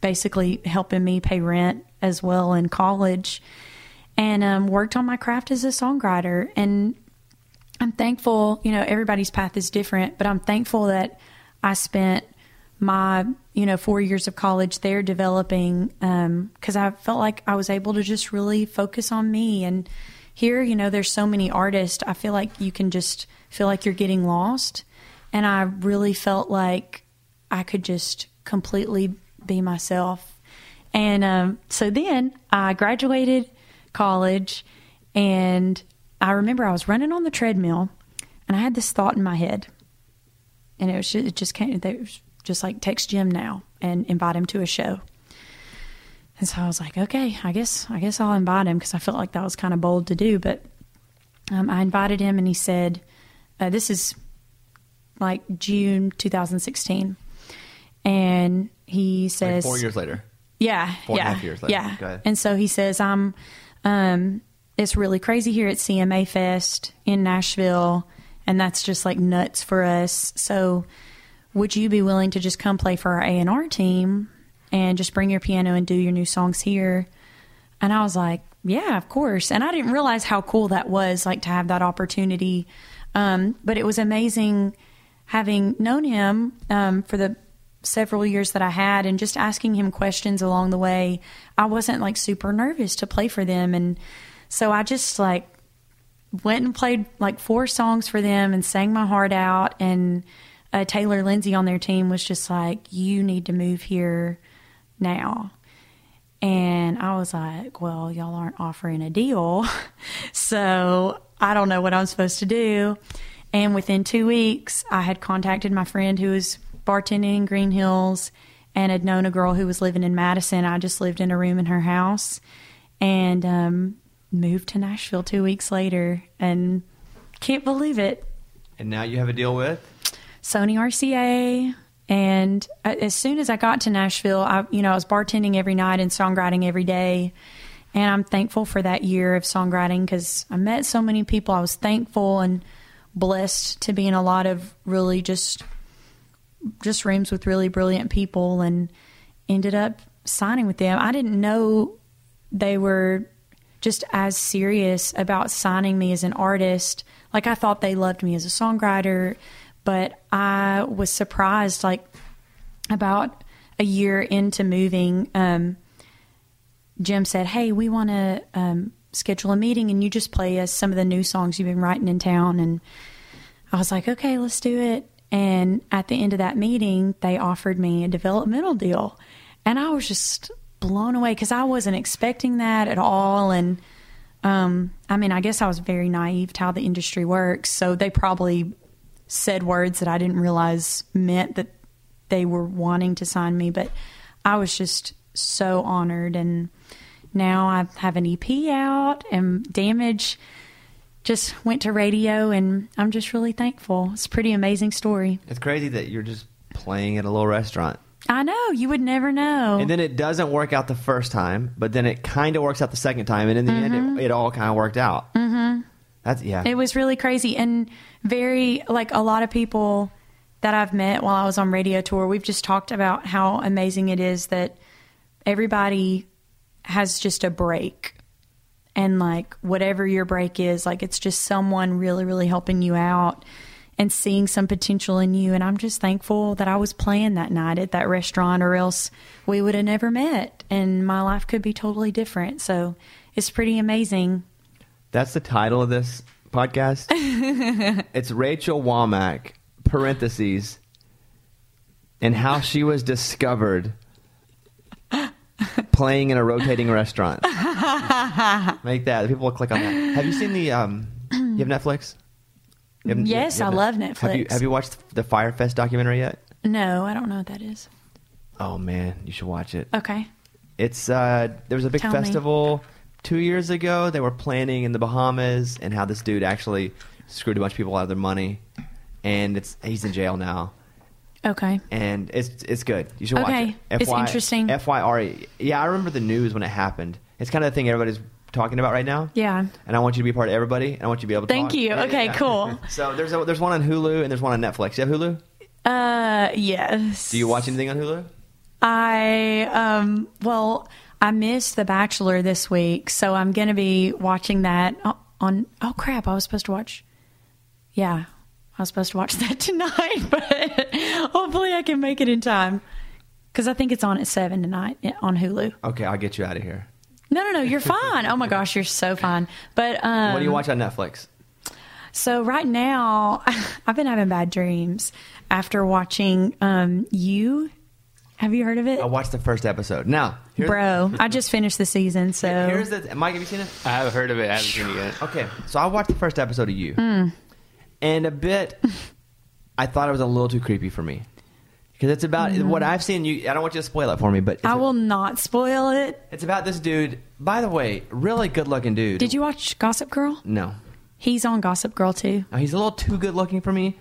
basically helping me pay rent as well in college. And um, worked on my craft as a songwriter, and I'm thankful, you know, everybody's path is different, but I'm thankful that I spent my, you know, four years of college there developing, because I felt like I was able to just really focus on me. And here, you know, there's so many artists, I feel like you can just feel like you're getting lost. And I really felt like I could just completely be myself. And um, so then I graduated college and I remember I was running on the treadmill and I had this thought in my head. And it was just, it just came, they was just like text Jim now and invite him to a show. And so I was like, okay, I guess I guess I'll invite him because I felt like that was kind of bold to do. But um, I invited him, and he said, uh, "This is like June 2016," and he Like says, four years later. yeah, Four and yeah, a half years later. yeah. And so he says, "I'm, um, it's really crazy here at CMA Fest in Nashville, and that's just like nuts for us. So, would you be willing to just come play for our A and R team and just bring your piano and do your new songs here?" And I was like, "Yeah, of course." And I didn't realize how cool that was, like to have that opportunity. Um, but it was amazing having known him um, for the several years that I had and just asking him questions along the way. I wasn't like super nervous to play for them. And so I just like went and played like four songs for them and sang my heart out. And uh, Taylor Lindsey on their team was just like, you need to move here now. And I was like, well, y'all aren't offering a deal. so I don't know what I'm supposed to do. And within two weeks, I had contacted my friend who was bartending in Green Hills and had known a girl who was living in Madison. I just lived in a room in her house and um, moved to Nashville two weeks later and can't believe it. And now you have a deal with? Sony RCA. And uh, as soon as I got to Nashville, I, you know, I was bartending every night and songwriting every day. And I'm thankful for that year of songwriting because I met so many people. I was thankful and blessed to be in a lot of really just just rooms with really brilliant people and ended up signing with them. I didn't know they were just as serious about signing me as an artist. Like I thought they loved me as a songwriter, but I was surprised like about a year into moving um Jim said, "Hey, we want to um, schedule a meeting, and you just play us some of the new songs you've been writing in town." And I was like, "Okay, let's do it." And at the end of that meeting, they offered me a developmental deal, and I was just blown away because I wasn't expecting that at all. And um, I mean, I guess I was very naive to how the industry works, so they probably said words that I didn't realize meant that they were wanting to sign me, but I was just so honored. And now I have an EP out, and Damage just went to radio, and I'm just really thankful. It's a pretty amazing story. It's crazy that you're just playing at a little restaurant. I know you would never know. And then it doesn't work out the first time, but then it kind of works out the second time, and in the end, it, it all kind of worked out. Mm-hmm. That's yeah. It was really crazy and very like a lot of people that I've met while I was on radio tour. We've just talked about how amazing it is that everybody has just a break. And like whatever your break is, like it's just someone really, really helping you out and seeing some potential in you. And I'm just thankful that I was playing that night at that restaurant, or else we would have never met and my life could be totally different. So it's pretty amazing. That's the title of this podcast. it's Rachel Wammack, parentheses, and how she was discovered playing in a rotating restaurant. Make that. People will click on that. Have you seen the, um, you have Netflix? You have- Yes, you have I love Have you, Netflix. have you watched the Fyre Fest documentary yet? No, I don't know what that is. Oh man, you should watch it. Okay. It's uh there was a big Tell me. festival two years ago. They were planning in the Bahamas, and how this dude actually screwed a bunch of people out of their money, and it's he's in jail now, Okay. and it's it's good. You should watch it. Okay. It's interesting. F Y R E. Yeah, I remember the news when it happened. It's kind of the thing everybody's talking about right now. Yeah. And I want you to be part of everybody, and I want you to be able to. Thank talk. you. Yeah, Okay, yeah. cool. So there's a, there's one on Hulu and there's one on Netflix. You have Hulu? Uh, yes. Do you watch anything on Hulu? I um. Well, I missed The Bachelor this week, so I'm gonna be watching that on. Oh crap! I was supposed to watch. Yeah, I was supposed to watch that tonight, but hopefully I can make it in time because I think it's on at seven tonight on Hulu. Okay, I'll get you out of here. No, no, no, you're fine. Oh my gosh, you're so fine. But um, What do you watch on Netflix? So right now, I've been having bad dreams after watching um, you. Have you heard of it, I watched the first episode. Now, here's, bro? I just finished the season, so Here's the Mike. Have you seen it? I haven't heard of it. I haven't seen it yet. Okay, so I watched the first episode of you, Hmm. and a bit. I thought it was a little too creepy for me because it's about what mm-hmm. I've seen. You, I don't want you to spoil it for me, but. I will not spoil it. it's about this dude. By the way, really good looking dude. Did you watch Gossip Girl? No, He's on Gossip Girl too. No, he's a little too good looking for me.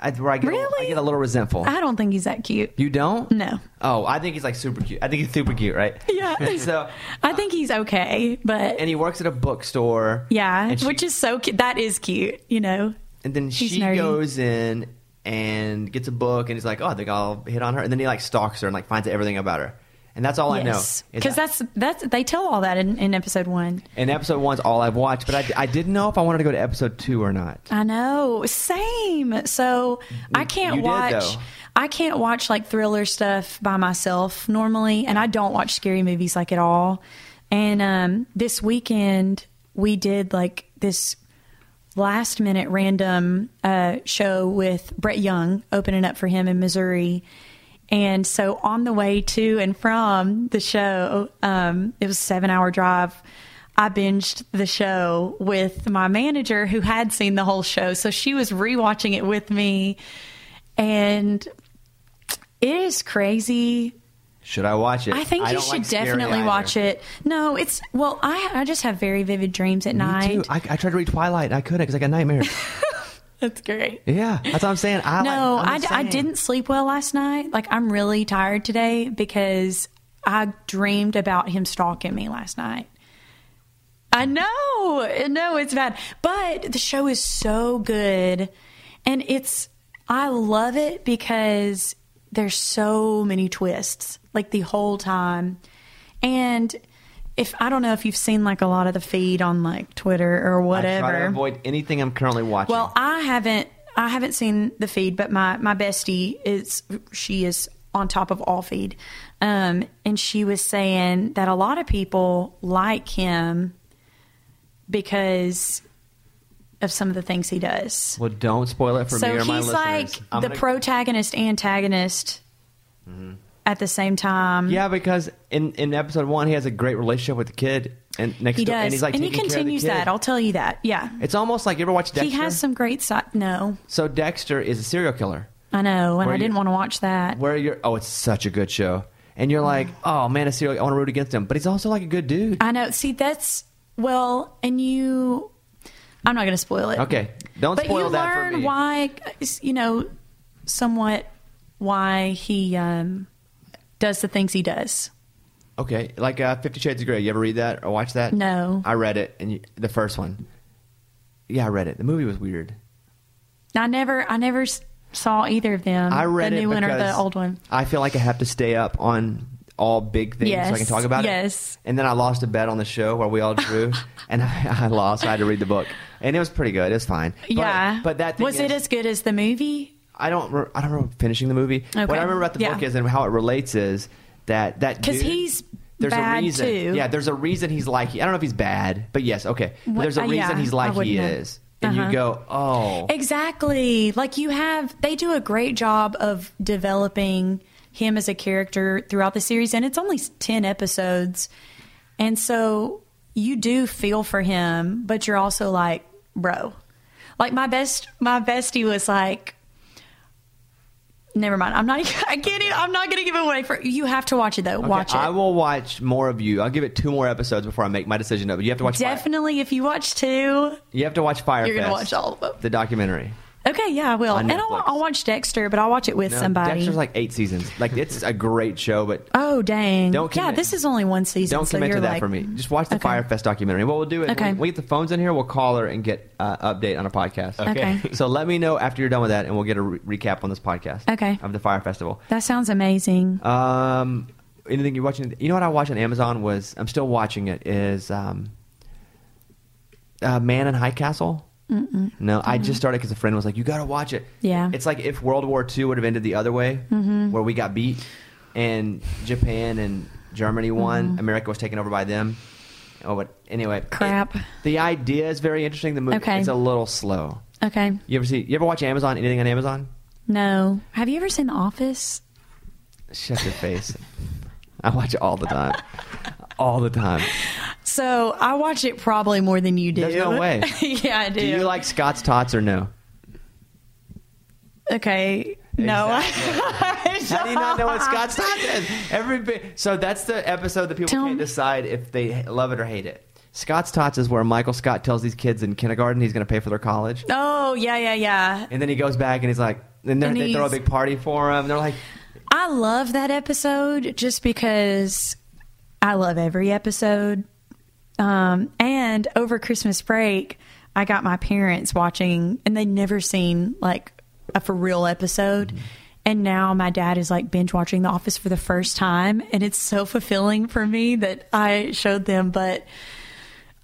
I, where I get, a- Really? I get a little resentful. I don't think he's that cute. you don't? No. Oh, I think he's like super cute. I think he's super cute, right? Yeah. so, I think he's okay, but and he works at a bookstore. yeah, she- which is so cute. That is cute, you know. And then she nerdy. goes in and gets a book, and he's like, "Oh, I think I'll hit on her." And then he like stalks her and like finds out everything about her. And that's all I know. Because that's that's they tell all that in, in episode one. and episode one's all I've watched, but I, I didn't know if I wanted to go to episode two or not. I know, same. So I can't you watch. though. I can't watch like thriller stuff by myself normally, and I don't watch scary movies like at all. And um, this weekend we did like this last minute random uh, show with Brett Young opening up for him in Missouri. And so on the way to and from the show, um, it was a seven hour drive. I binged the show with my manager who had seen the whole show. So she was rewatching it with me. And it is crazy. Should I watch it? I think you should like definitely watch it. No, it's, well, I, I just have very vivid dreams at Me night. too. I, I tried to read Twilight and I couldn't because I got nightmares. That's great. yeah, that's what I'm saying. I No, like, I'm I, the I didn't sleep well last night. Like, I'm really tired today because I dreamed about him stalking me last night. I know. No, it's bad. But the show is so good. And it's, I love it because there's so many twists, like the whole time. And if, I don't know if you've seen like a lot of the feed on like Twitter or whatever. I try to avoid anything I'm currently watching. Well, I haven't I haven't seen the feed, but my my bestie is she is on top of all feed, um, and she was saying that a lot of people like him because of some of the things he does. well, don't spoil it for so me or my he's listeners. like I'm the gonna- protagonist antagonist mm-hmm. at the same time. Yeah, because in, in episode one, he has a great relationship with the kid, and next he door, does, and he's like and he taking care of the continues that. I'll tell you that. Yeah, It's almost like you ever watch Dexter. he has some great side. No, So Dexter is a serial killer. I know, and I didn't want to watch that. Where you're, oh, it's such a good show. and you're like, oh man, a serial. I want to root against him, but he's also like a good dude. I know. See, that's well, and you. I'm not going to spoil it. Okay, don't but spoil you that for learn me. why, you know, somewhat why he um, does the things he does. Okay, like uh, Fifty Shades of Grey. You ever read that or watch that? No. I read it, and you, the first one. Yeah, I read it. The movie was weird. I never, I never saw either of them. I read the new one or the old one. I feel like I have to stay up on all big things so I can talk about yes. it. And then I lost a bet on the show where we all drew, and I, I lost. I had to read the book, and it was pretty good. It was fine. Yeah, but that thing was it as good as the movie? I don't. re- I don't remember finishing the movie. Okay. What I remember about the Yeah. book is and how it relates is that that because he's there's bad, a reason. too. Yeah, there's a reason he's like. He I don't know if he's bad, but yes, okay. But What- there's a uh, reason yeah, he's like he is, and Uh-huh. you go, oh, Exactly. Like you have, they do a great job of developing him as a character throughout the series, and it's only 10 episodes. And so you do feel for him, but you're also like, bro. Like my best, my bestie was like, never mind. I'm not, I can't, even- I'm not going to give it away for, you have to watch it though. Okay, watch it. I will watch more of you. I'll give it two more episodes before I make my decision. But you have to watch. Fire- Definitely, if you watch two, you have to watch Fire. You're gonna Fest, watch all of them. The documentary. Okay, yeah, I will. And I'll, I'll watch Dexter, but I'll watch it with No, somebody. Dexter's like eight seasons. Like it's a great show, but Oh dang! Don't yeah, this is only one season. don't so commit you're to that like, for me. Just watch the Okay. Fyre Fest documentary. What we'll do is Okay. when we get the phones in here, we'll call her and get uh, update on a podcast. Okay. So let me know after you're done with that, and we'll get a re- recap on this podcast. Okay. Of the Fyre Festival. That sounds amazing. Um, anything you're watching? You know what I watched on Amazon was I'm still watching it. Is um, uh, Man in High Castle. Mm-mm. No, I just started because a friend was like, "You got to watch it." Yeah. it's like if World War II would have ended the other way, Mm-hmm. where we got beat, and Japan and Germany won. America was taken over by them. Oh, but anyway, Mm-hmm. Crap. it- the idea is very interesting. The movie Okay. it's a little slow. Okay. You ever see? You ever watch Amazon? Anything on Amazon? No. Have you ever seen The Office? Shut your face. I watch it all the time. all the time. So I watch it probably more than you do. There's no way. yeah, I do. Do you like Scott's Tots or no? Okay. No. How do you not know what Scott's Tots is? Every. So that's the episode that people Tell can't me. decide if they love it or hate it. Scott's Tots is where Michael Scott tells these kids in kindergarten he's going to pay for their college, oh yeah, yeah, yeah. and then he goes back and he's like, and, And they throw a big party for him. They're like, I love that episode just because I love every episode. Um, and over Christmas break, I got my parents watching, and they'd never seen like a for real episode. And now my dad is like binge watching The Office for the first time, and it's so fulfilling for me that I showed them. But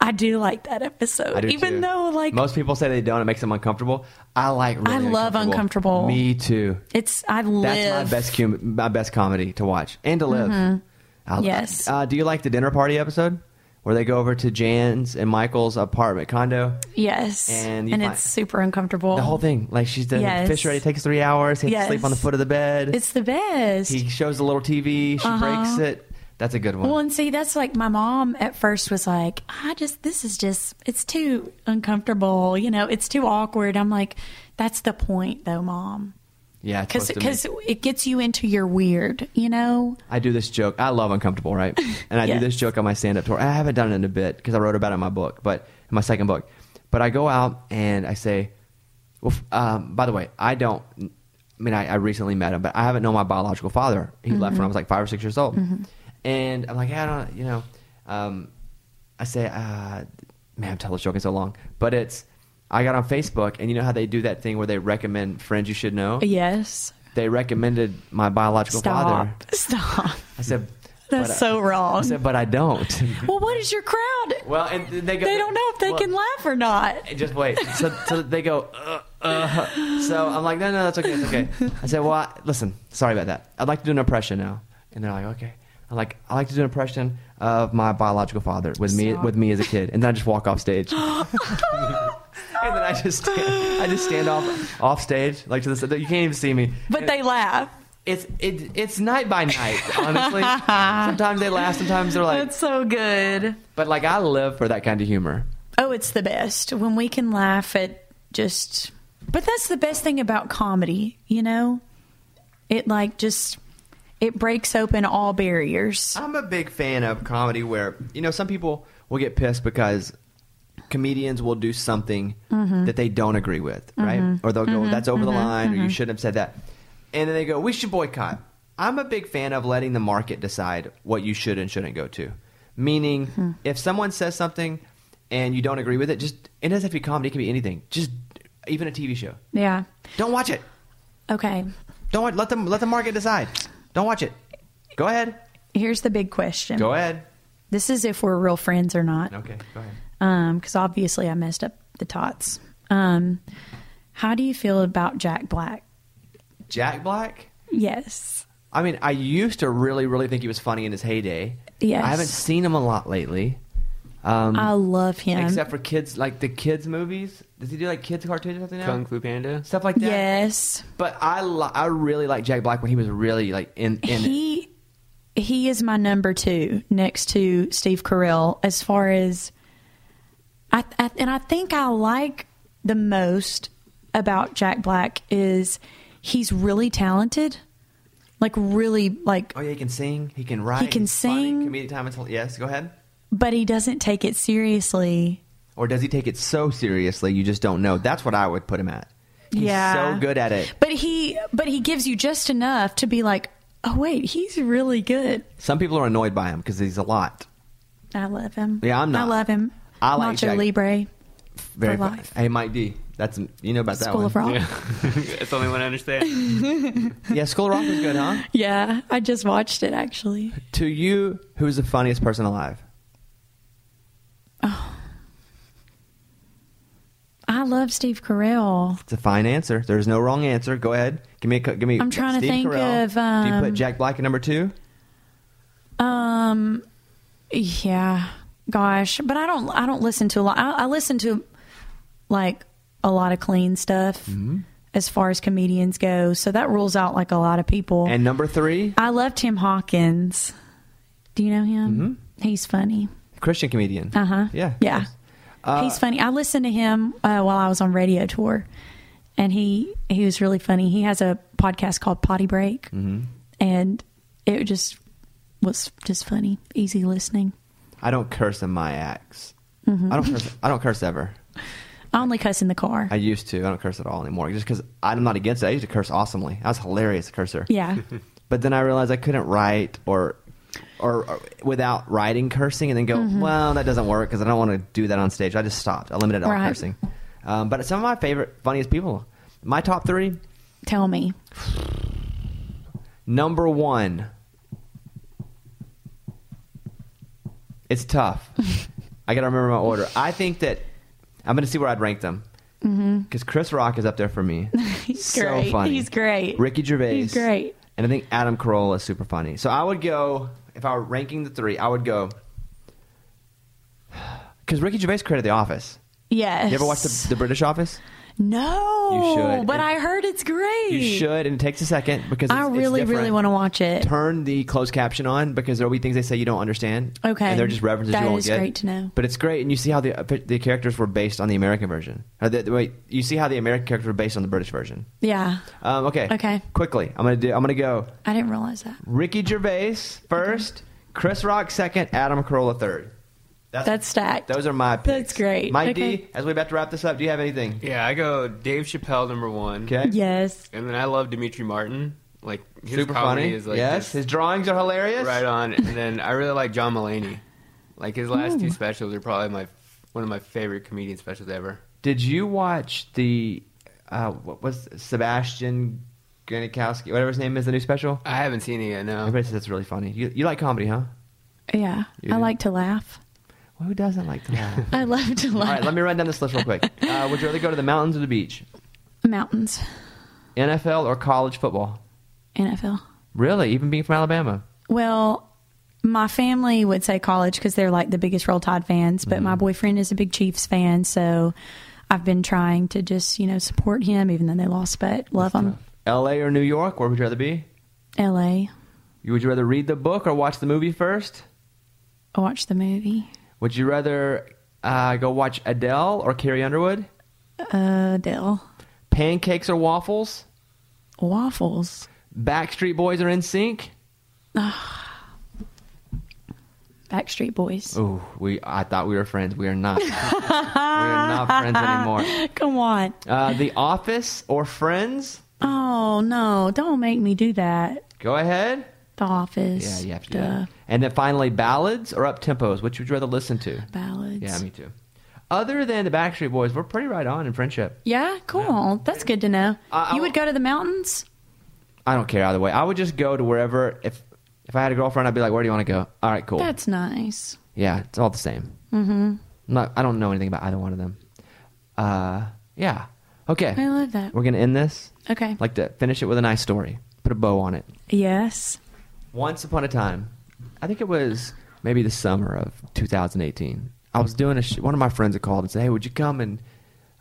I do like that episode, even too. though like most people say they don't, it makes them uncomfortable. I like. Really I love uncomfortable. Me too. it's I live. That's my best cum- my best comedy to watch and to live. Mm-hmm. Yes. Uh, do you like the dinner party episode where they go over to Jan's and Michael's apartment condo? Yes, And and, it's super uncomfortable. The whole thing, like she's done Yes. fish ready, takes three hours. He has to sleep on the foot of the bed. It's the best. he shows the little TV. She uh-huh. breaks it. That's a good one. well, and see, that's like my mom at first was like, I just, this is just, it's too uncomfortable. You know, it's too awkward. I'm like, that's the point though, mom. Yeah, Because supposed to be. it gets you into your weird, you know? I do this joke. I love uncomfortable, right? And I do this joke on my stand-up tour. I haven't done it in a bit because I wrote about it in my book, but in my second book. But I go out and I say, "Well, um, by the way, I don't. I mean, I, I recently met him, but I haven't known my biological father. He left when I was like five or six years old, and I'm like, I don't, you know. Um, I say, uh, man, I'm telling this joke in so long, but it's. I got on Facebook, and you know how they do that thing where they recommend friends you should know. Yes. They recommended my biological father. Stop. Stop. I said, That's I- so wrong. I said, but I don't. well, what is your crowd? well, and they go. they don't know if they well, can laugh or not. Just wait. So, so they go. Uh, uh. So I'm like, no, no, that's okay, it's okay. I said, well, I, listen, sorry about that. I'd like to do an impression now, and they're like, okay. I'm like, I like to do an impression of my biological father with me, with me as a kid, and then I just walk off stage. and then I just, stand, I just stand off, off stage, like to the. You can't even see me. But they laugh. It's it, it's night by night, honestly. sometimes they laugh, sometimes they're like, That's so good. but like I live for that kind of humor. Oh, it's the best when we can laugh at just. But that's the best thing about comedy, you know? It like just. it breaks open all barriers. I'm a big fan of comedy where, you know, some people will get pissed because comedians will do something Mm-hmm. that they don't agree with, right? Or they'll go, that's over the line, or you shouldn't have said that. And then they go, we should boycott. I'm a big fan of letting the market decide what you should and shouldn't go to. Meaning, Hmm. if someone says something and you don't agree with it, just, it doesn't have to be comedy, it can be anything. Just, even a TV show. Yeah. Don't watch it. Okay. Don't watch, let them let the market decide. Don't watch it. Go ahead. Here's the big question. Go ahead. This is if we're real friends or not. Okay, go ahead. Um, because obviously I messed up the tots. Um, how do you feel about Jack Black? Jack Black? Yes. I mean, I used to really, really think he was funny in his heyday. Yes. I haven't seen him a lot lately. Um, I love him. except for kids, like the kids movies. Does he do like kids cartoons or something now? Kung Fu Panda. Stuff like that. yes. But I, li- I really like Jack Black when he was really like in in it. he he is my number two next to Steve Carell as far as I, I and I think I like the most about Jack Black is he's really talented, like really like, Oh yeah, he can sing. He can write. He can he's funny, sing. Comedic time until yes. Go ahead. but he doesn't take it seriously. Or does he take it so seriously you just don't know? That's what I would put him at. He's Yeah. so good at it. But he but he gives you just enough to be like, oh wait, he's really good. Some people are annoyed by him because he's a lot. I love him. Yeah, I'm not. I love him. I like Nacho Jack- Libre. Very For fun. life. Hey, Mike D. That's you know about that School one. of Rock. Yeah. That's the only one I understand. Yeah, School of Rock was good, huh? Yeah, I just watched it actually. To you, who's the funniest person alive? Oh. I love Steve Carell. It's a fine answer. There's no wrong answer. Go ahead. Give me. A, give me. I'm trying to Steve think Carell. of, Do you put um, Jack Black at number two? Um, yeah, gosh, but I don't. I don't listen to a lot. I, I listen to like a lot of clean stuff Mm-hmm. as far as comedians go. So that rules out like a lot of people. And number three, I love Tim Hawkins. Do you know him? He's funny. Christian comedian. Uh huh. Mm-hmm. Yeah. Yeah. Uh, He's funny. I listened to him uh, while I was on radio tour, and he he was really funny. He has a podcast called Potty Break, Mm-hmm. and it just was just funny, easy listening. I don't curse in my acts. Mm-hmm. I don't curse. I don't curse ever. I only cuss in the car. I used to. I don't curse at all anymore. Just because I'm not against it. I used to curse awesomely. I was hilarious cursor. yeah, But then I realized I couldn't write or, or, or without writing cursing and then go, Mm-hmm. well, that doesn't work because I don't want to do that on stage. I just stopped. I limited all Right. cursing. Um, but some of my favorite, funniest people, my top three, tell me. number one. It's tough. I got to remember my order. I think that I'm going to see where I'd rank them. Mm-hmm. Because Chris Rock is up there for me. He's so great. funny. He's great. Ricky Gervais. He's great. And I think Adam Carolla is super funny. So I would go, if I were ranking the three, I would go. Because Ricky Gervais created The Office. Yes. You ever watched the, the British Office? No, You should. But And- I heard it's great. You should, and it takes a second because it's, I really, really want to watch it. Turn the closed caption on because there'll be things they say you don't understand. Okay. and they're just references That you won't is get. great to know. But it's great, and you see how the the characters were based on the American version. The, wait, you see how the American characters were based on the British version. Yeah, Um, okay. Okay. Quickly, I'm gonna do. I'm gonna go. I didn't realize that. Ricky Gervais first, Chris Rock second, Adam Carolla third. That's stacked. Those are my picks. That's great. Mike Okay. D, as we're about to wrap this up, do you have anything? yeah, I go Dave Chappelle number one. Okay. Yes. And then I love Demetri Martin. Like his Super comedy funny. is like yes. just His drawings are hilarious. right on. And then I really like John Mulaney. Like his last two specials are probably my one of my favorite comedian specials ever. Did you watch the uh, what was Sebastian Granikowski, whatever his name is, the new special? I haven't seen it yet. No. Everybody says it's really funny. You, you like comedy, huh? Yeah. You I do? like to laugh. Well, who doesn't like to laugh? I love to All laugh. right, let me run down this list real quick. Uh, would you rather go to the mountains or the beach? Mountains. NFL or college football? NFL. Really? Even being from Alabama? Well, my family would say college because they're like the biggest Roll Tide fans, but Mm-hmm. my boyfriend is a big Chiefs fan, so I've been trying to just you know support him, even though they lost, but love them. L.A. or New York? Where would you rather be? L.A. Would you rather read the book or watch the movie first? Watch the movie. Would you rather uh, go watch Adele or Carrie Underwood? Uh, Dell. Pancakes or waffles? Waffles. Backstreet Boys or NSYNC? Backstreet Boys. Ooh, we. I thought we were friends. We are not. we are not friends anymore. Come on. Uh, the Office or Friends? Oh no! Don't make me do that. Go ahead. The Office. Yeah, you have to. And then finally, ballads or up tempos? Which would you rather listen to? Ballads. Yeah, me too. Other than the Backstreet Boys, we're pretty right on in friendship. Yeah, cool. That's good to know. I- I- you would go to the mountains? I don't care either way. I would just go to wherever. If if I had a girlfriend, I'd be like, "Where do you want to go?" All right, cool. That's nice. yeah, it's all the same. Mm-hmm. Not, I don't know anything about either one of them. Uh, yeah. Okay. I love that. We're gonna end this. Okay. Like to finish it with a nice story. Put a bow on it. yes. Once upon a time, I think it was maybe the summer of 2018. I was doing a sh- one of my friends had called and said, "Hey, would you come and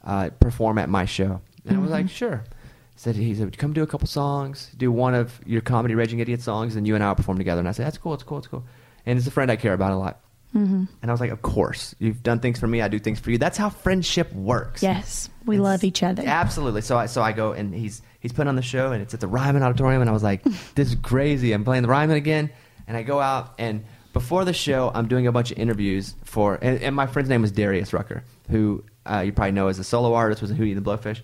uh, perform at my show?" And I was like, "Sure." Said he said, "Would you come do a couple songs, do one of your comedy Raging Idiot songs, and you and I will perform together?" And I said, "That's cool. It's cool. It's cool." And it's a friend I care about a lot. Mm-hmm. And I was like, "Of course, you've done things for me. I do things for you. That's how friendship works." Yes. We It's- love each other. Absolutely. So I so I go and he's he's putting on the show and it's at the Ryman Auditorium and I was like, this is crazy. I'm playing the Ryman again, and I go out and before the show I'm doing a bunch of interviews for and, and my friend's name was Darius Rucker, who uh, you probably know as a solo artist was in Hootie and the Blowfish,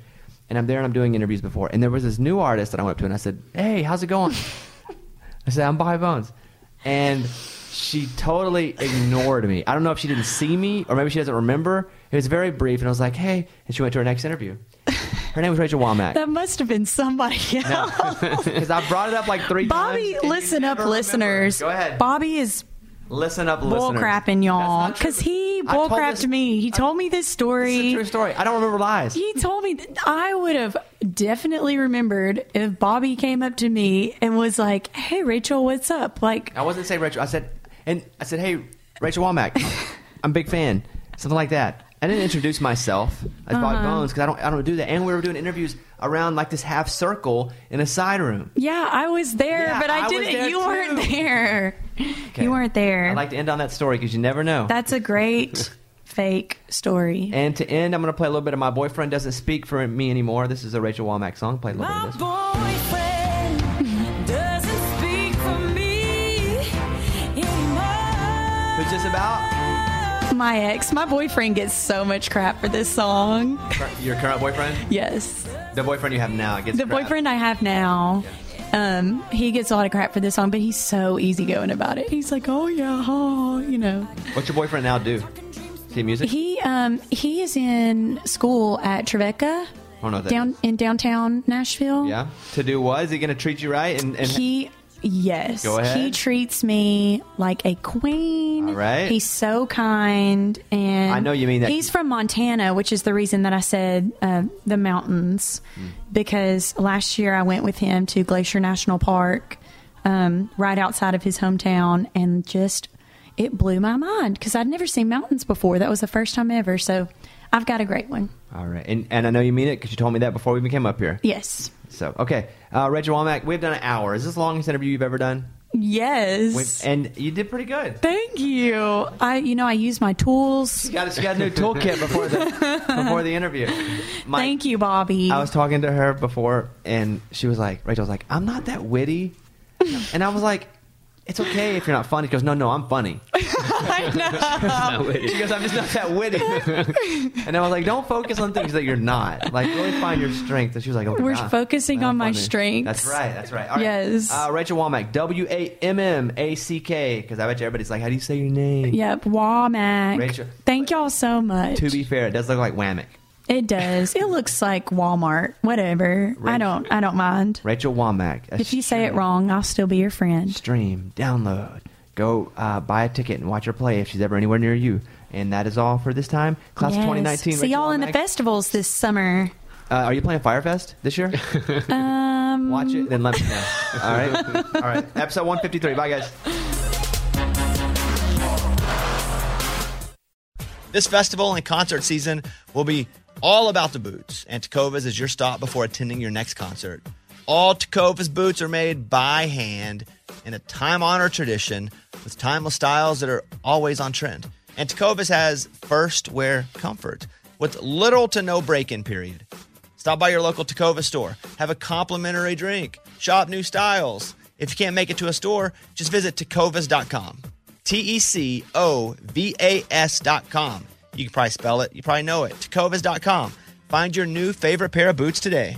and I'm there and I'm doing interviews before and there was this new artist that I went up to and I said, hey, how's it going? I said, I'm Bobby Bones. And she totally ignored me. I don't know if she didn't see me or maybe she doesn't remember. It was very brief, and I was like, hey. And she went to her next interview. Her name was Rachel Wammack. that must have been somebody else. Because I brought it up like three Bobby, times. you listen up, never remember. listeners. Go ahead. Bobby is listen up, bull listeners. crapping y'all That's not true. because he I bull told crapped this- me. He told me this This is a story. true story. I don't remember lies. He told me I would have definitely remembered if Bobby came up to me and was like, "Hey, Rachel, what's up?" Like, I wasn't saying Rachel. I said, and I said, hey, Rachel Wammack, I'm a big fan. Something like that. I didn't introduce myself as Bobby Uh-huh. Bones because I don't, I don't do that. And we were doing interviews around like this half circle in a side room. yeah, I was there, Yeah, but I, I didn't. you weren't there. Okay. You weren't there. I'd like to end on that story because you never know. That's a great fake story. and to end, I'm going to play a little bit of My Boyfriend Doesn't Speak for Me Anymore. This is a Rachel Wammack song. Play a little bit of this. boyfriend this about? My ex, my boyfriend gets so much crap for this song. Your current boyfriend? Yes. The boyfriend you have now gets The crap. boyfriend I have now, um, he gets a lot of crap for this song, but he's so easygoing about it. He's like, "Oh yeah, oh, you know." What's your boyfriend now do? See music? He um he is in school at Trevecca, I don't know what that down is. in downtown Nashville. Yeah. To do what? Is he going to treat you right? And, and He yes, Go ahead. he treats me like a queen. All right. He's so kind, and I know you mean that- He's from Montana, which is the reason that I said uh, the mountains, Hmm. because last year I went with him to Glacier National Park, um, right outside of his hometown, and just it blew my mind because I'd never seen mountains before. That was the first time ever. So I've got a great one. All right. And, and I know you mean it because you told me that before we even came up here. Yes. So, okay. Uh, Rachel Wammack, we've done an hour. Is this the longest interview you've ever done? Yes. We've, and you did pretty good. Thank you. I, you know, I use my tools. She got, she got a new toolkit before the before the interview. My- Thank you, Bobby. I was talking to her before, and she was like, Rachel was like, I'm not that witty. And I was like, it's okay if you're not funny. She goes, no, no, I'm funny. I know. She goes, I'm just not that witty. and I was like, don't focus on things that you're not. Like, really find your strength. And she was like, oh, We're nah, focusing on my funny. strengths. That's right. That's right. All right. Yes. Uh, Rachel Wammack, W A M M A C K. Because I bet you everybody's like, how do you say your name? Yep, Wammack. Rachel- Thank y'all so much. To be fair, it does look like Whammick. It does. It looks like Walmart. Whatever. I don't. I don't mind. Rachel Wammack. a If you say it wrong, I'll still be your friend. stream, download, go uh, buy a ticket and watch her play if she's ever anywhere near you. And that is all for this time. Class of Yes. 2019. See Rachel y'all in the festivals this summer. Uh, are you playing Fyre Fest this year? Um, Watch it, then let me know. All right? All right. Episode 153. Bye, guys. This festival and concert season will be all about the boots, and Tecovas is your stop before attending your next concert. All Tecovas boots are made by hand in a time honored tradition with timeless styles that are always on trend. And Tecovas has first wear comfort with little to no break in period. Stop by your local Tecovas store, have a complimentary drink, shop new styles, If you can't make it to a store, just visit tecovas.com. T E C O V A S.com. You can probably spell it, you probably know it. Tecovas.com. Find your new favorite pair of boots today.